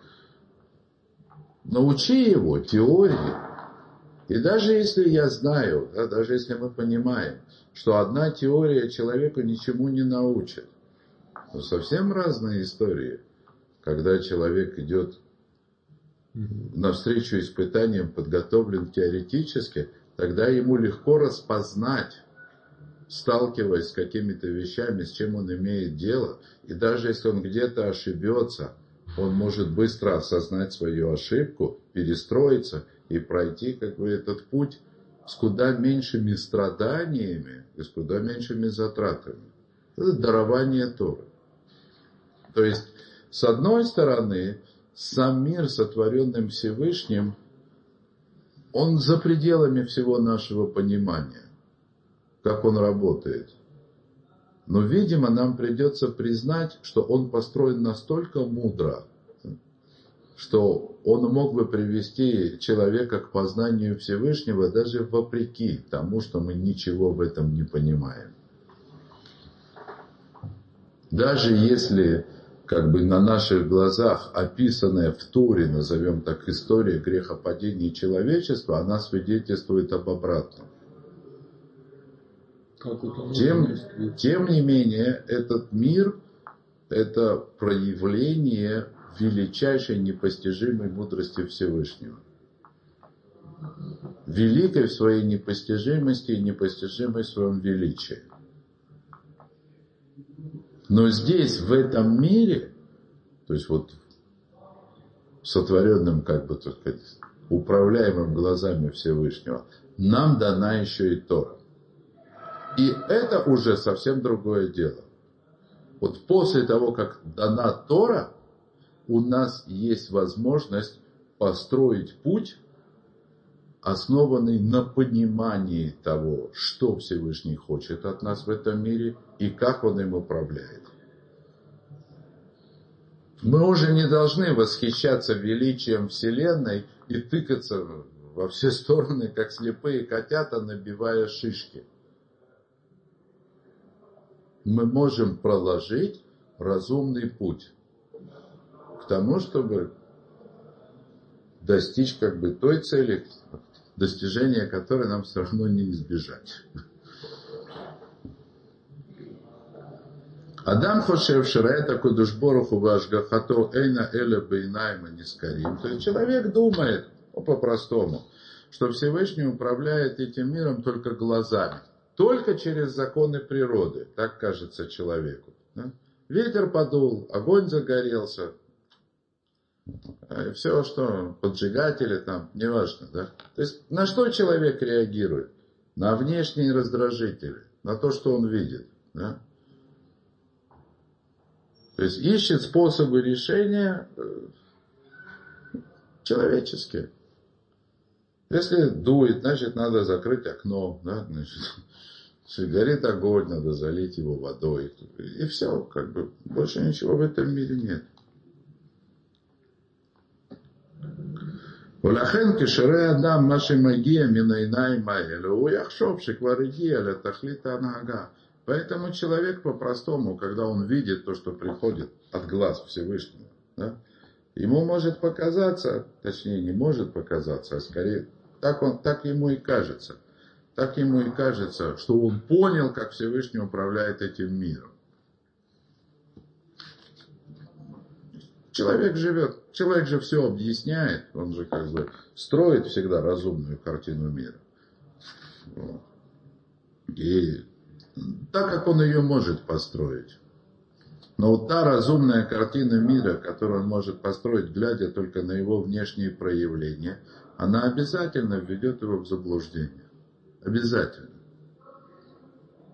научи его теории. И даже если я знаю, да, даже если мы понимаем, что одна теория человека ничему не научит, но совсем разные истории, когда человек идет навстречу испытаниям, подготовлен теоретически – тогда ему легко распознать, сталкиваясь с какими-то вещами, с чем он имеет дело. И даже если он где-то ошибется, он может быстро осознать свою ошибку, перестроиться и пройти как бы этот путь с куда меньшими страданиями и с куда меньшими затратами. Это дарование Торы. То есть, с одной стороны, сам мир, сотворенным Всевышним, он за пределами всего нашего понимания, как он работает. Но, видимо, нам придется признать, что он построен настолько мудро, что он мог бы привести человека к познанию Всевышнего даже вопреки тому, что мы ничего в этом не понимаем. Даже если как бы на наших глазах описанная в Туре, назовем так, история грехопадения человечества, она свидетельствует об обратном. Тем, тем не менее, этот мир – это проявление величайшей непостижимой мудрости Всевышнего. Великой в своей непостижимости и непостижимой в своем величии. Но здесь, в этом мире, то есть вот сотворенным, как бы, так сказать, управляемым глазами Всевышнего, нам дана еще и Тора. И это уже совсем другое дело. Вот после того, как дана Тора, у нас есть возможность построить путь, основанный на понимании того, что Всевышний хочет от нас в этом мире и как Он им управляет. Мы уже не должны восхищаться величием Вселенной и тыкаться во все стороны, как слепые котята, набивая шишки. Мы можем проложить разумный путь к тому, чтобы достичь как бы той цели, достижения которой нам все равно не избежать. Адам хошев ширает кудушборуху вашгахато эйна эля бейнайма нискарим. То есть человек думает, по-простому, что Всевышний управляет этим миром только глазами. Только через законы природы, так кажется человеку. Ветер подул, огонь загорелся, все, что поджигатели там, неважно, да. То есть на что человек реагирует? На внешние раздражители, на то, что он видит, да. То есть ищет способы решения э, человеческие. Если дует, значит надо закрыть окно, да, значит, если горит огонь, надо залить его водой. И все, как бы, больше ничего в этом мире нет. ולכן כשרואה אדם מה שמגיע מן העיניים האלה, הוא יחשוב שכבר הגיע לתכלית ההנהגה. Поэтому человек по-простому, когда он видит то, что приходит от глаз Всевышнего, да, ему может показаться, точнее не может показаться, а скорее так, он, так ему и кажется. Так ему и кажется, что он понял, как Всевышний управляет этим миром. Человек живет, человек же все объясняет, он же как бы строит всегда разумную картину мира. И так как он ее может построить. Но вот та разумная картина мира, которую он может построить, глядя только на его внешние проявления, она обязательно введет его в заблуждение. Обязательно.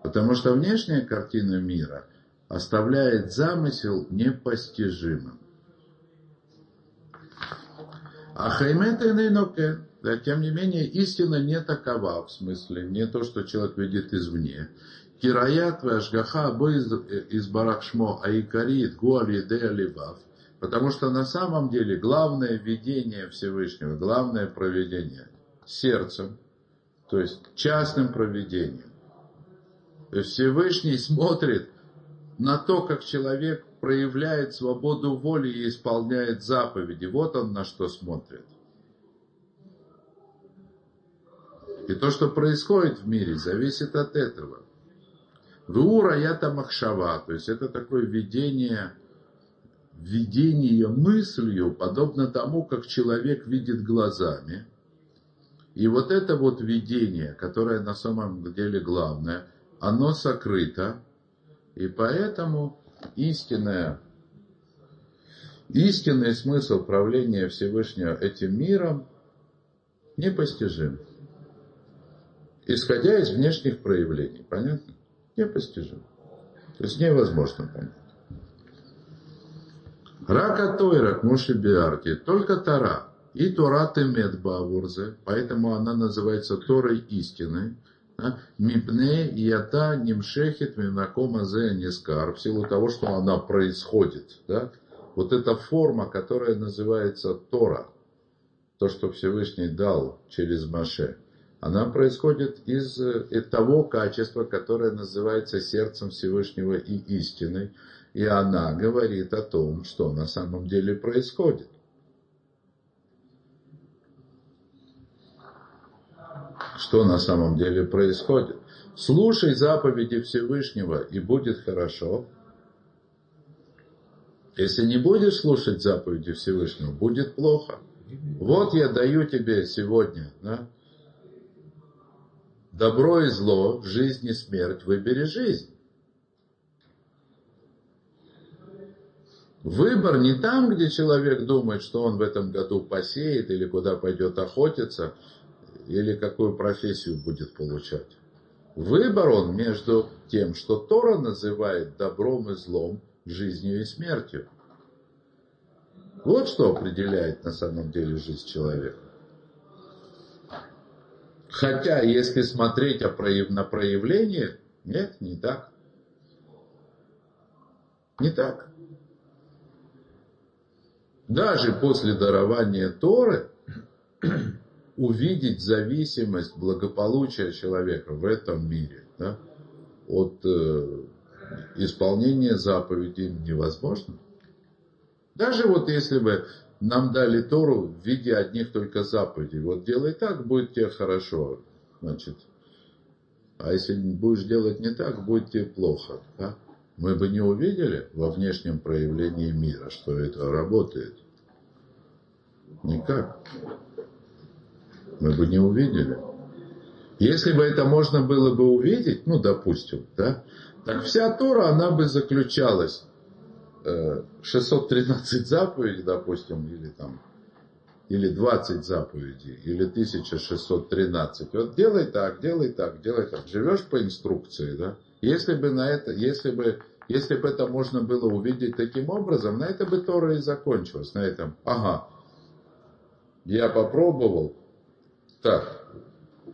Потому что внешняя картина мира оставляет замысел непостижимым. А хаймет и да, тем не менее, истина не такова, в смысле, не то, что человек видит извне. Кираят вашгаха бо из барахшмо аикарит гуалидея ливав. Потому что на самом деле главное видение Всевышнего, главное проведение сердцем, то есть частным проведением. Всевышний смотрит на то, как человек проявляет свободу воли и исполняет заповеди. Вот он на что смотрит. И то, что происходит в мире, зависит от этого. Вура ята махшава, то есть это такое видение, видение мыслью, подобно тому, как человек видит глазами. И вот это вот видение, которое на самом деле главное, оно сокрыто, и поэтому истинное, истинный смысл правления Всевышнего этим миром непостижим. Исходя из внешних проявлений. Понятно? Непостижим. То есть невозможно понять. Рака Тойрак Муши Биарти, только Тара. И Тора Темет Бавурзе, поэтому она называется Торой истины. Мипне ята нимшехет мимнакома зе нискар, в силу того, что она происходит. Да? Вот эта форма, которая называется Тора, то, что Всевышний дал через Маше, она происходит из, из того качества, которое называется сердцем Всевышнего и истиной. И она говорит о том, что на самом деле происходит. Что на самом деле происходит. Слушай заповеди Всевышнего, и будет хорошо. Если не будешь слушать заповеди Всевышнего, будет плохо. Вот я даю тебе сегодня да, добро и зло, жизнь и смерть, выбери жизнь. Выбор не там, где человек думает, что он в этом году посеет или куда пойдет охотиться – или какую профессию будет получать. Выбор он между тем, что Тора называет добром и злом, жизнью и смертью. Вот что определяет на самом деле жизнь человека. Хотя, если смотреть на проявление, нет, не так. Не так. Даже после дарования Торы увидеть зависимость благополучия человека в этом мире да, от э, исполнения заповедей невозможно. Даже вот если бы нам дали Тору в виде одних только заповедей. Вот делай так, будет тебе хорошо. Значит, а если будешь делать не так, будет тебе плохо. Да? Мы бы не увидели во внешнем проявлении мира, что это работает. Никак. Мы бы не увидели. Если бы это можно было бы увидеть, ну, допустим, да, так вся Тора, она бы заключалась 613 э, заповедей, допустим, или там, или 20 заповедей, или 1613. Вот делай так, делай так, делай так. Живешь по инструкции, да? Если бы на это, если бы, если бы это можно было увидеть таким образом, на это бы Тора и закончилась. На этом, ага, я попробовал, так,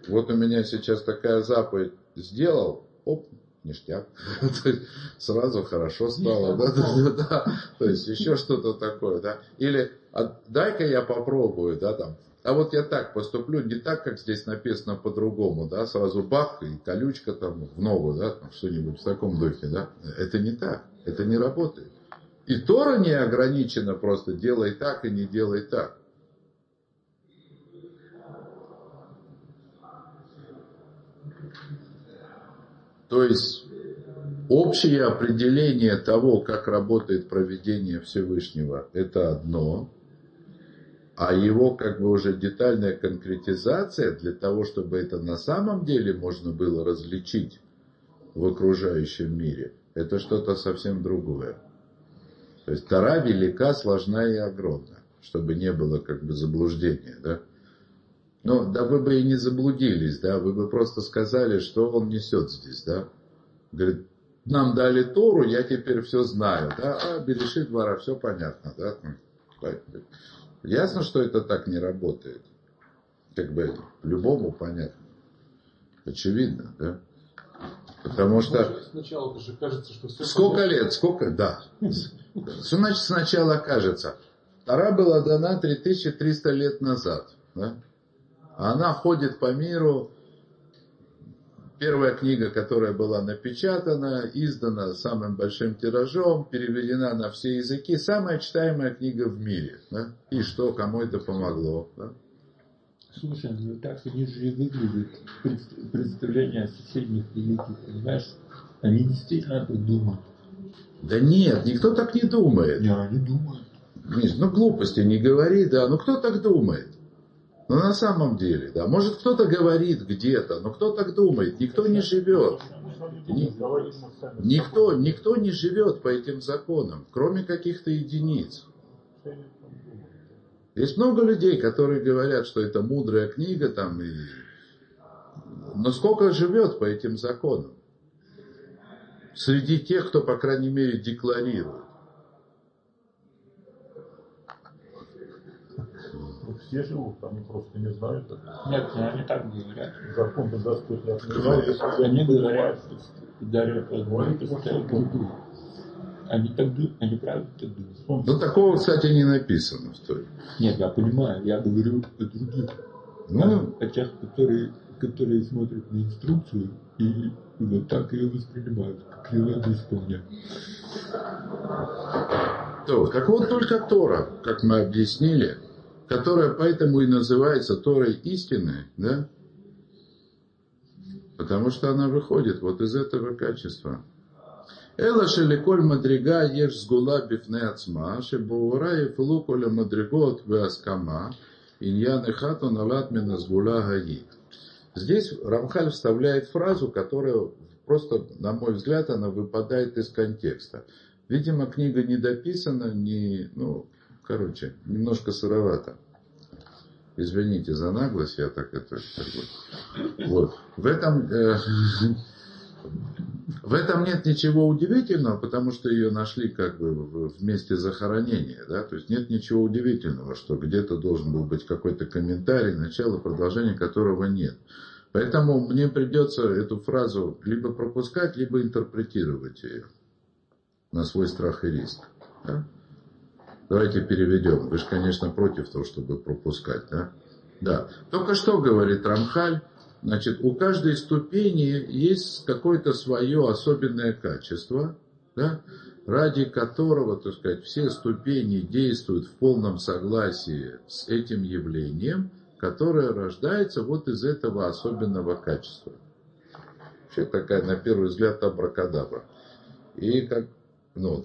вот у меня сейчас такая заповедь сделал, оп, ништяк. Сразу хорошо стало, да, да, да, То есть еще что-то такое, да. Или а, дай-ка я попробую, да, там. А вот я так поступлю, не так, как здесь написано по-другому, да, сразу бах и колючка там в ногу, да, там что-нибудь в таком духе, да. Это не так, это не работает. И Тора не ограничена просто делай так и не делай так. То есть общее определение того, как работает проведение Всевышнего, это одно, а его как бы уже детальная конкретизация для того, чтобы это на самом деле можно было различить в окружающем мире, это что-то совсем другое. То есть Тара велика, сложна и огромна, чтобы не было как бы заблуждения, да? Ну, да вы бы и не заблудились, да, вы бы просто сказали, что он несет здесь, да. Говорит, нам дали Тору, я теперь все знаю, да, а Берешит двора, все понятно, да. Ясно, что это так не работает. Как бы любому понятно. Очевидно, да. Потому что... Сначала же кажется, что все Сколько понятно. лет, сколько, да. Что значит сначала кажется? Тара была дана 3300 лет назад, да. Она ходит по миру. Первая книга, которая была напечатана, издана самым большим тиражом, переведена на все языки. Самая читаемая книга в мире. Да? И что, кому это помогло? Да? Слушай, ну так они же и выглядят представления соседних великих, понимаешь? Они действительно так думают. Да нет, никто так не думает. Не, они думают. Миш, ну глупости не говори, да, ну кто так думает? Но на самом деле, да, может кто-то говорит где-то, но кто так думает? Никто не живет. Никто, никто не живет по этим законам, кроме каких-то единиц. Есть много людей, которые говорят, что это мудрая книга, там, и... но сколько живет по этим законам? Среди тех, кто, по крайней мере, декларирует. Все живут, они просто не знают. Нет, они так говорят. Закон-то Господь не отменял, если они говорят, дарят они так думают, они правда так думают. Ну, такого, кстати, не написано в Торе. Нет, я понимаю, я говорю о других. Ну, о тех, которые, которые смотрят на инструкцию и вот так ее воспринимают, как ее надо исполнять. То, так вот только Тора, как мы объяснили, которая поэтому и называется Торой истины, да? Потому что она выходит вот из этого качества. Эла шеликоль мадрига еш сгула бифне ацма, шебуура и флуколя мадригот веаскама, иньян эхату налат мина сгула гаи. Здесь Рамхаль вставляет фразу, которая просто, на мой взгляд, она выпадает из контекста. Видимо, книга не дописана, не, ну, короче, немножко сыровато. Извините за наглость, я так это как бы, вот. В этом, э, в этом нет ничего удивительного, потому что ее нашли как бы в месте захоронения, да, то есть нет ничего удивительного, что где-то должен был быть какой-то комментарий, начало, продолжение которого нет. Поэтому мне придется эту фразу либо пропускать, либо интерпретировать ее на свой страх и риск. Да? Давайте переведем. Вы же, конечно, против того, чтобы пропускать, да? Да. Только что говорит Рамхаль, значит, у каждой ступени есть какое-то свое особенное качество, да? ради которого, так сказать, все ступени действуют в полном согласии с этим явлением, которое рождается вот из этого особенного качества. Вообще такая, на первый взгляд, абракадабра. И как, ну,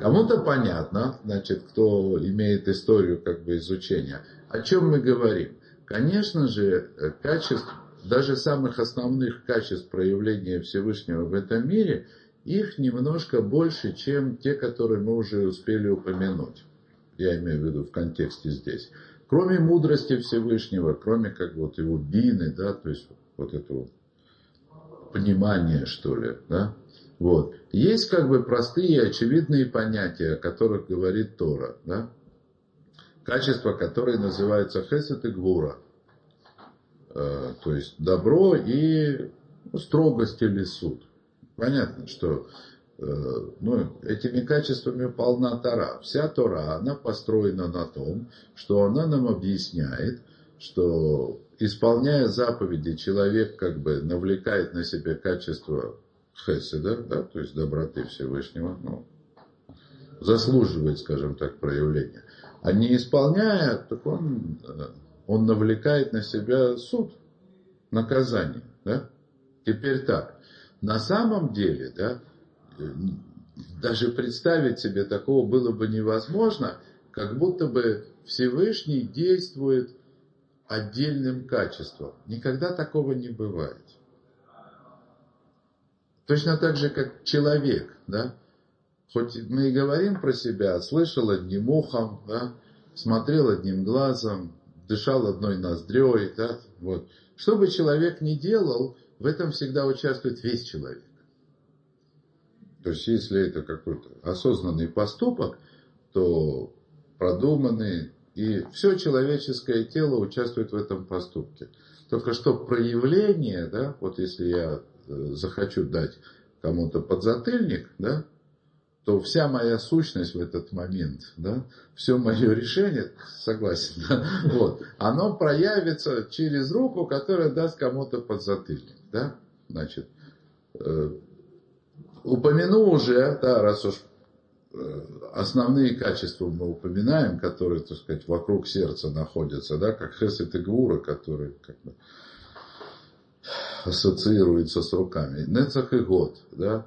кому-то понятно, значит, кто имеет историю как бы изучения. О чем мы говорим? Конечно же, качеств, даже самых основных качеств проявления Всевышнего в этом мире, их немножко больше, чем те, которые мы уже успели упомянуть. Я имею в виду в контексте здесь. Кроме мудрости Всевышнего, кроме как вот его бины, да, то есть вот этого понимания, что ли, да, вот. Есть как бы простые очевидные понятия, о которых говорит Тора, да, качества, которые называются хесед и гвура. Э, то есть добро и ну, строгость или суд. Понятно, что э, ну, этими качествами полна Тора. Вся Тора, она построена на том, что она нам объясняет, что исполняя заповеди, человек как бы навлекает на себя качество хеседа, да, то есть доброты Всевышнего, ну, заслуживает, скажем так, проявления. А не исполняя, так он, э, он навлекает на себя суд, наказание. Да? Теперь так. На самом деле, да, даже представить себе такого было бы невозможно, как будто бы Всевышний действует отдельным качеством. Никогда такого не бывает. Точно так же, как человек, да, Хоть мы и говорим про себя, слышал одним ухом, да, смотрел одним глазом, дышал одной ноздрёй, да, вот. Что бы человек ни делал, в этом всегда участвует весь человек. То есть, если это какой-то осознанный поступок, то продуманный, и все человеческое тело участвует в этом поступке. Только что проявление, да, вот если я захочу дать кому-то подзатыльник, да, то вся моя сущность в этот момент, да, все мое решение, согласен, да, вот, оно проявится через руку, которая даст кому-то подзатыльник, да, значит, э, упомяну уже, да, раз уж э, основные качества мы упоминаем, которые, так сказать, вокруг сердца находятся, да, как Хесет и Гвура, которые как бы, ассоциируются с руками. Нецах и Год, да,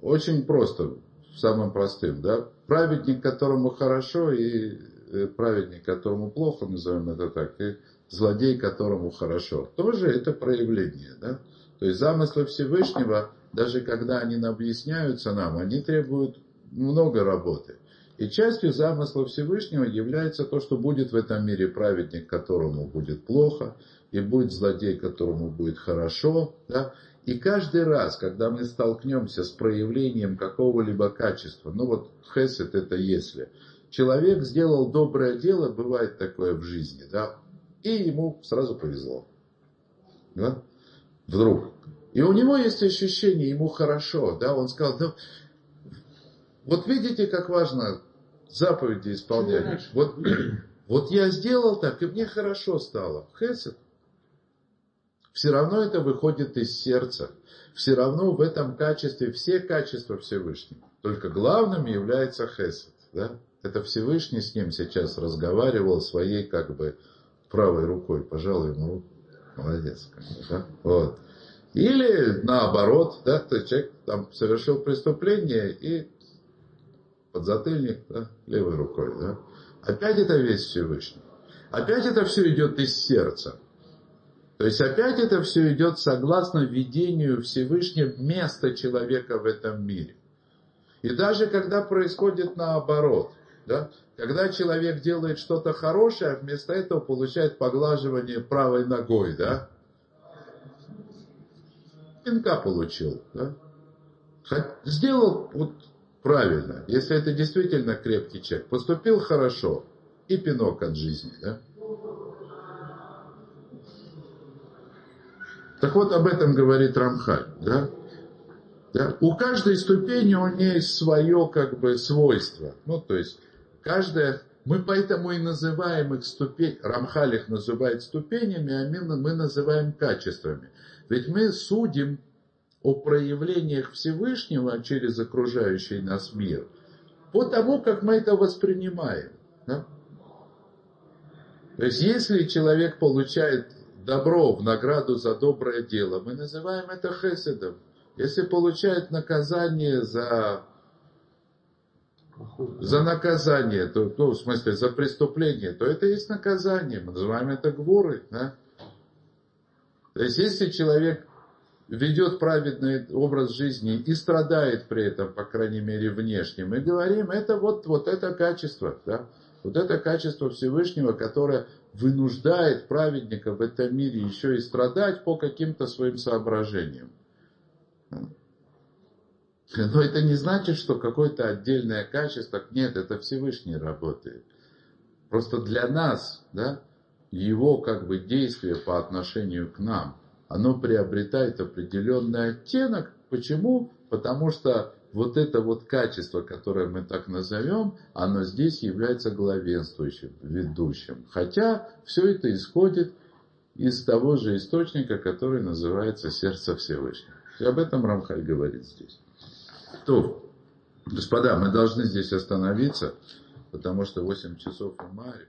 очень просто самым простым, да, праведник, которому хорошо, и э, праведник, которому плохо, назовем это так, и злодей, которому хорошо. Тоже это проявление, да. То есть замыслы Всевышнего, даже когда они объясняются нам, они требуют много работы. И частью замысла Всевышнего является то, что будет в этом мире праведник, которому будет плохо, и будет злодей, которому будет хорошо. Да? И каждый раз, когда мы столкнемся с проявлением какого-либо качества, ну вот хесед это если, человек сделал доброе дело, бывает такое в жизни, да, и ему сразу повезло. Да? Вдруг. И у него есть ощущение, ему хорошо, да, он сказал, ну, вот видите, как важно заповеди исполнять. Вот, вот я сделал так, и мне хорошо стало. Хесед все равно это выходит из сердца. Все равно в этом качестве все качества Всевышнего. Только главным является Хесед. Да? Это Всевышний с ним сейчас разговаривал своей как бы правой рукой. Пожалуй, ему руку. Молодец. Как бы, да? вот. Или наоборот, да, то человек там совершил преступление и подзатыльник да, левой рукой. Да? Опять это весь Всевышний. Опять это все идет из сердца. То есть опять это все идет согласно видению Всевышнего места человека в этом мире. И даже когда происходит наоборот, да, когда человек делает что-то хорошее, а вместо этого получает поглаживание правой ногой, да, пинка получил, да, сделал вот правильно, если это действительно крепкий человек, поступил хорошо, и пинок от жизни, да. Так вот, об этом говорит Рамхаль. Да? Да? У каждой ступени у нее свое как бы свойство. Ну, то есть, каждая... Мы поэтому и называем их ступень... Рамхаль их называет ступенями, а мы называем качествами. Ведь мы судим о проявлениях Всевышнего через окружающий нас мир по тому, как мы это воспринимаем. Да? То есть, если человек получает добро в награду за доброе дело, мы называем это хеседом. Если получает наказание за, за наказание, то, ну, в смысле, за преступление, то это есть наказание. Мы называем это гворы. Да? То есть, если человек ведет праведный образ жизни и страдает при этом, по крайней мере, внешне, мы говорим, это вот, вот это качество, да? вот это качество Всевышнего, которое вынуждает праведника в этом мире еще и страдать по каким-то своим соображениям. Но это не значит, что какое-то отдельное качество, нет, это Всевышний работает. Просто для нас, да, его как бы действие по отношению к нам – оно приобретает определенный оттенок. Почему? Потому что вот это вот качество, которое мы так назовем, оно здесь является главенствующим, ведущим. Хотя все это исходит из того же источника, который называется сердце Всевышнего. И об этом Рамхаль говорит здесь. То, господа, мы должны здесь остановиться, потому что 8 часов и Марь.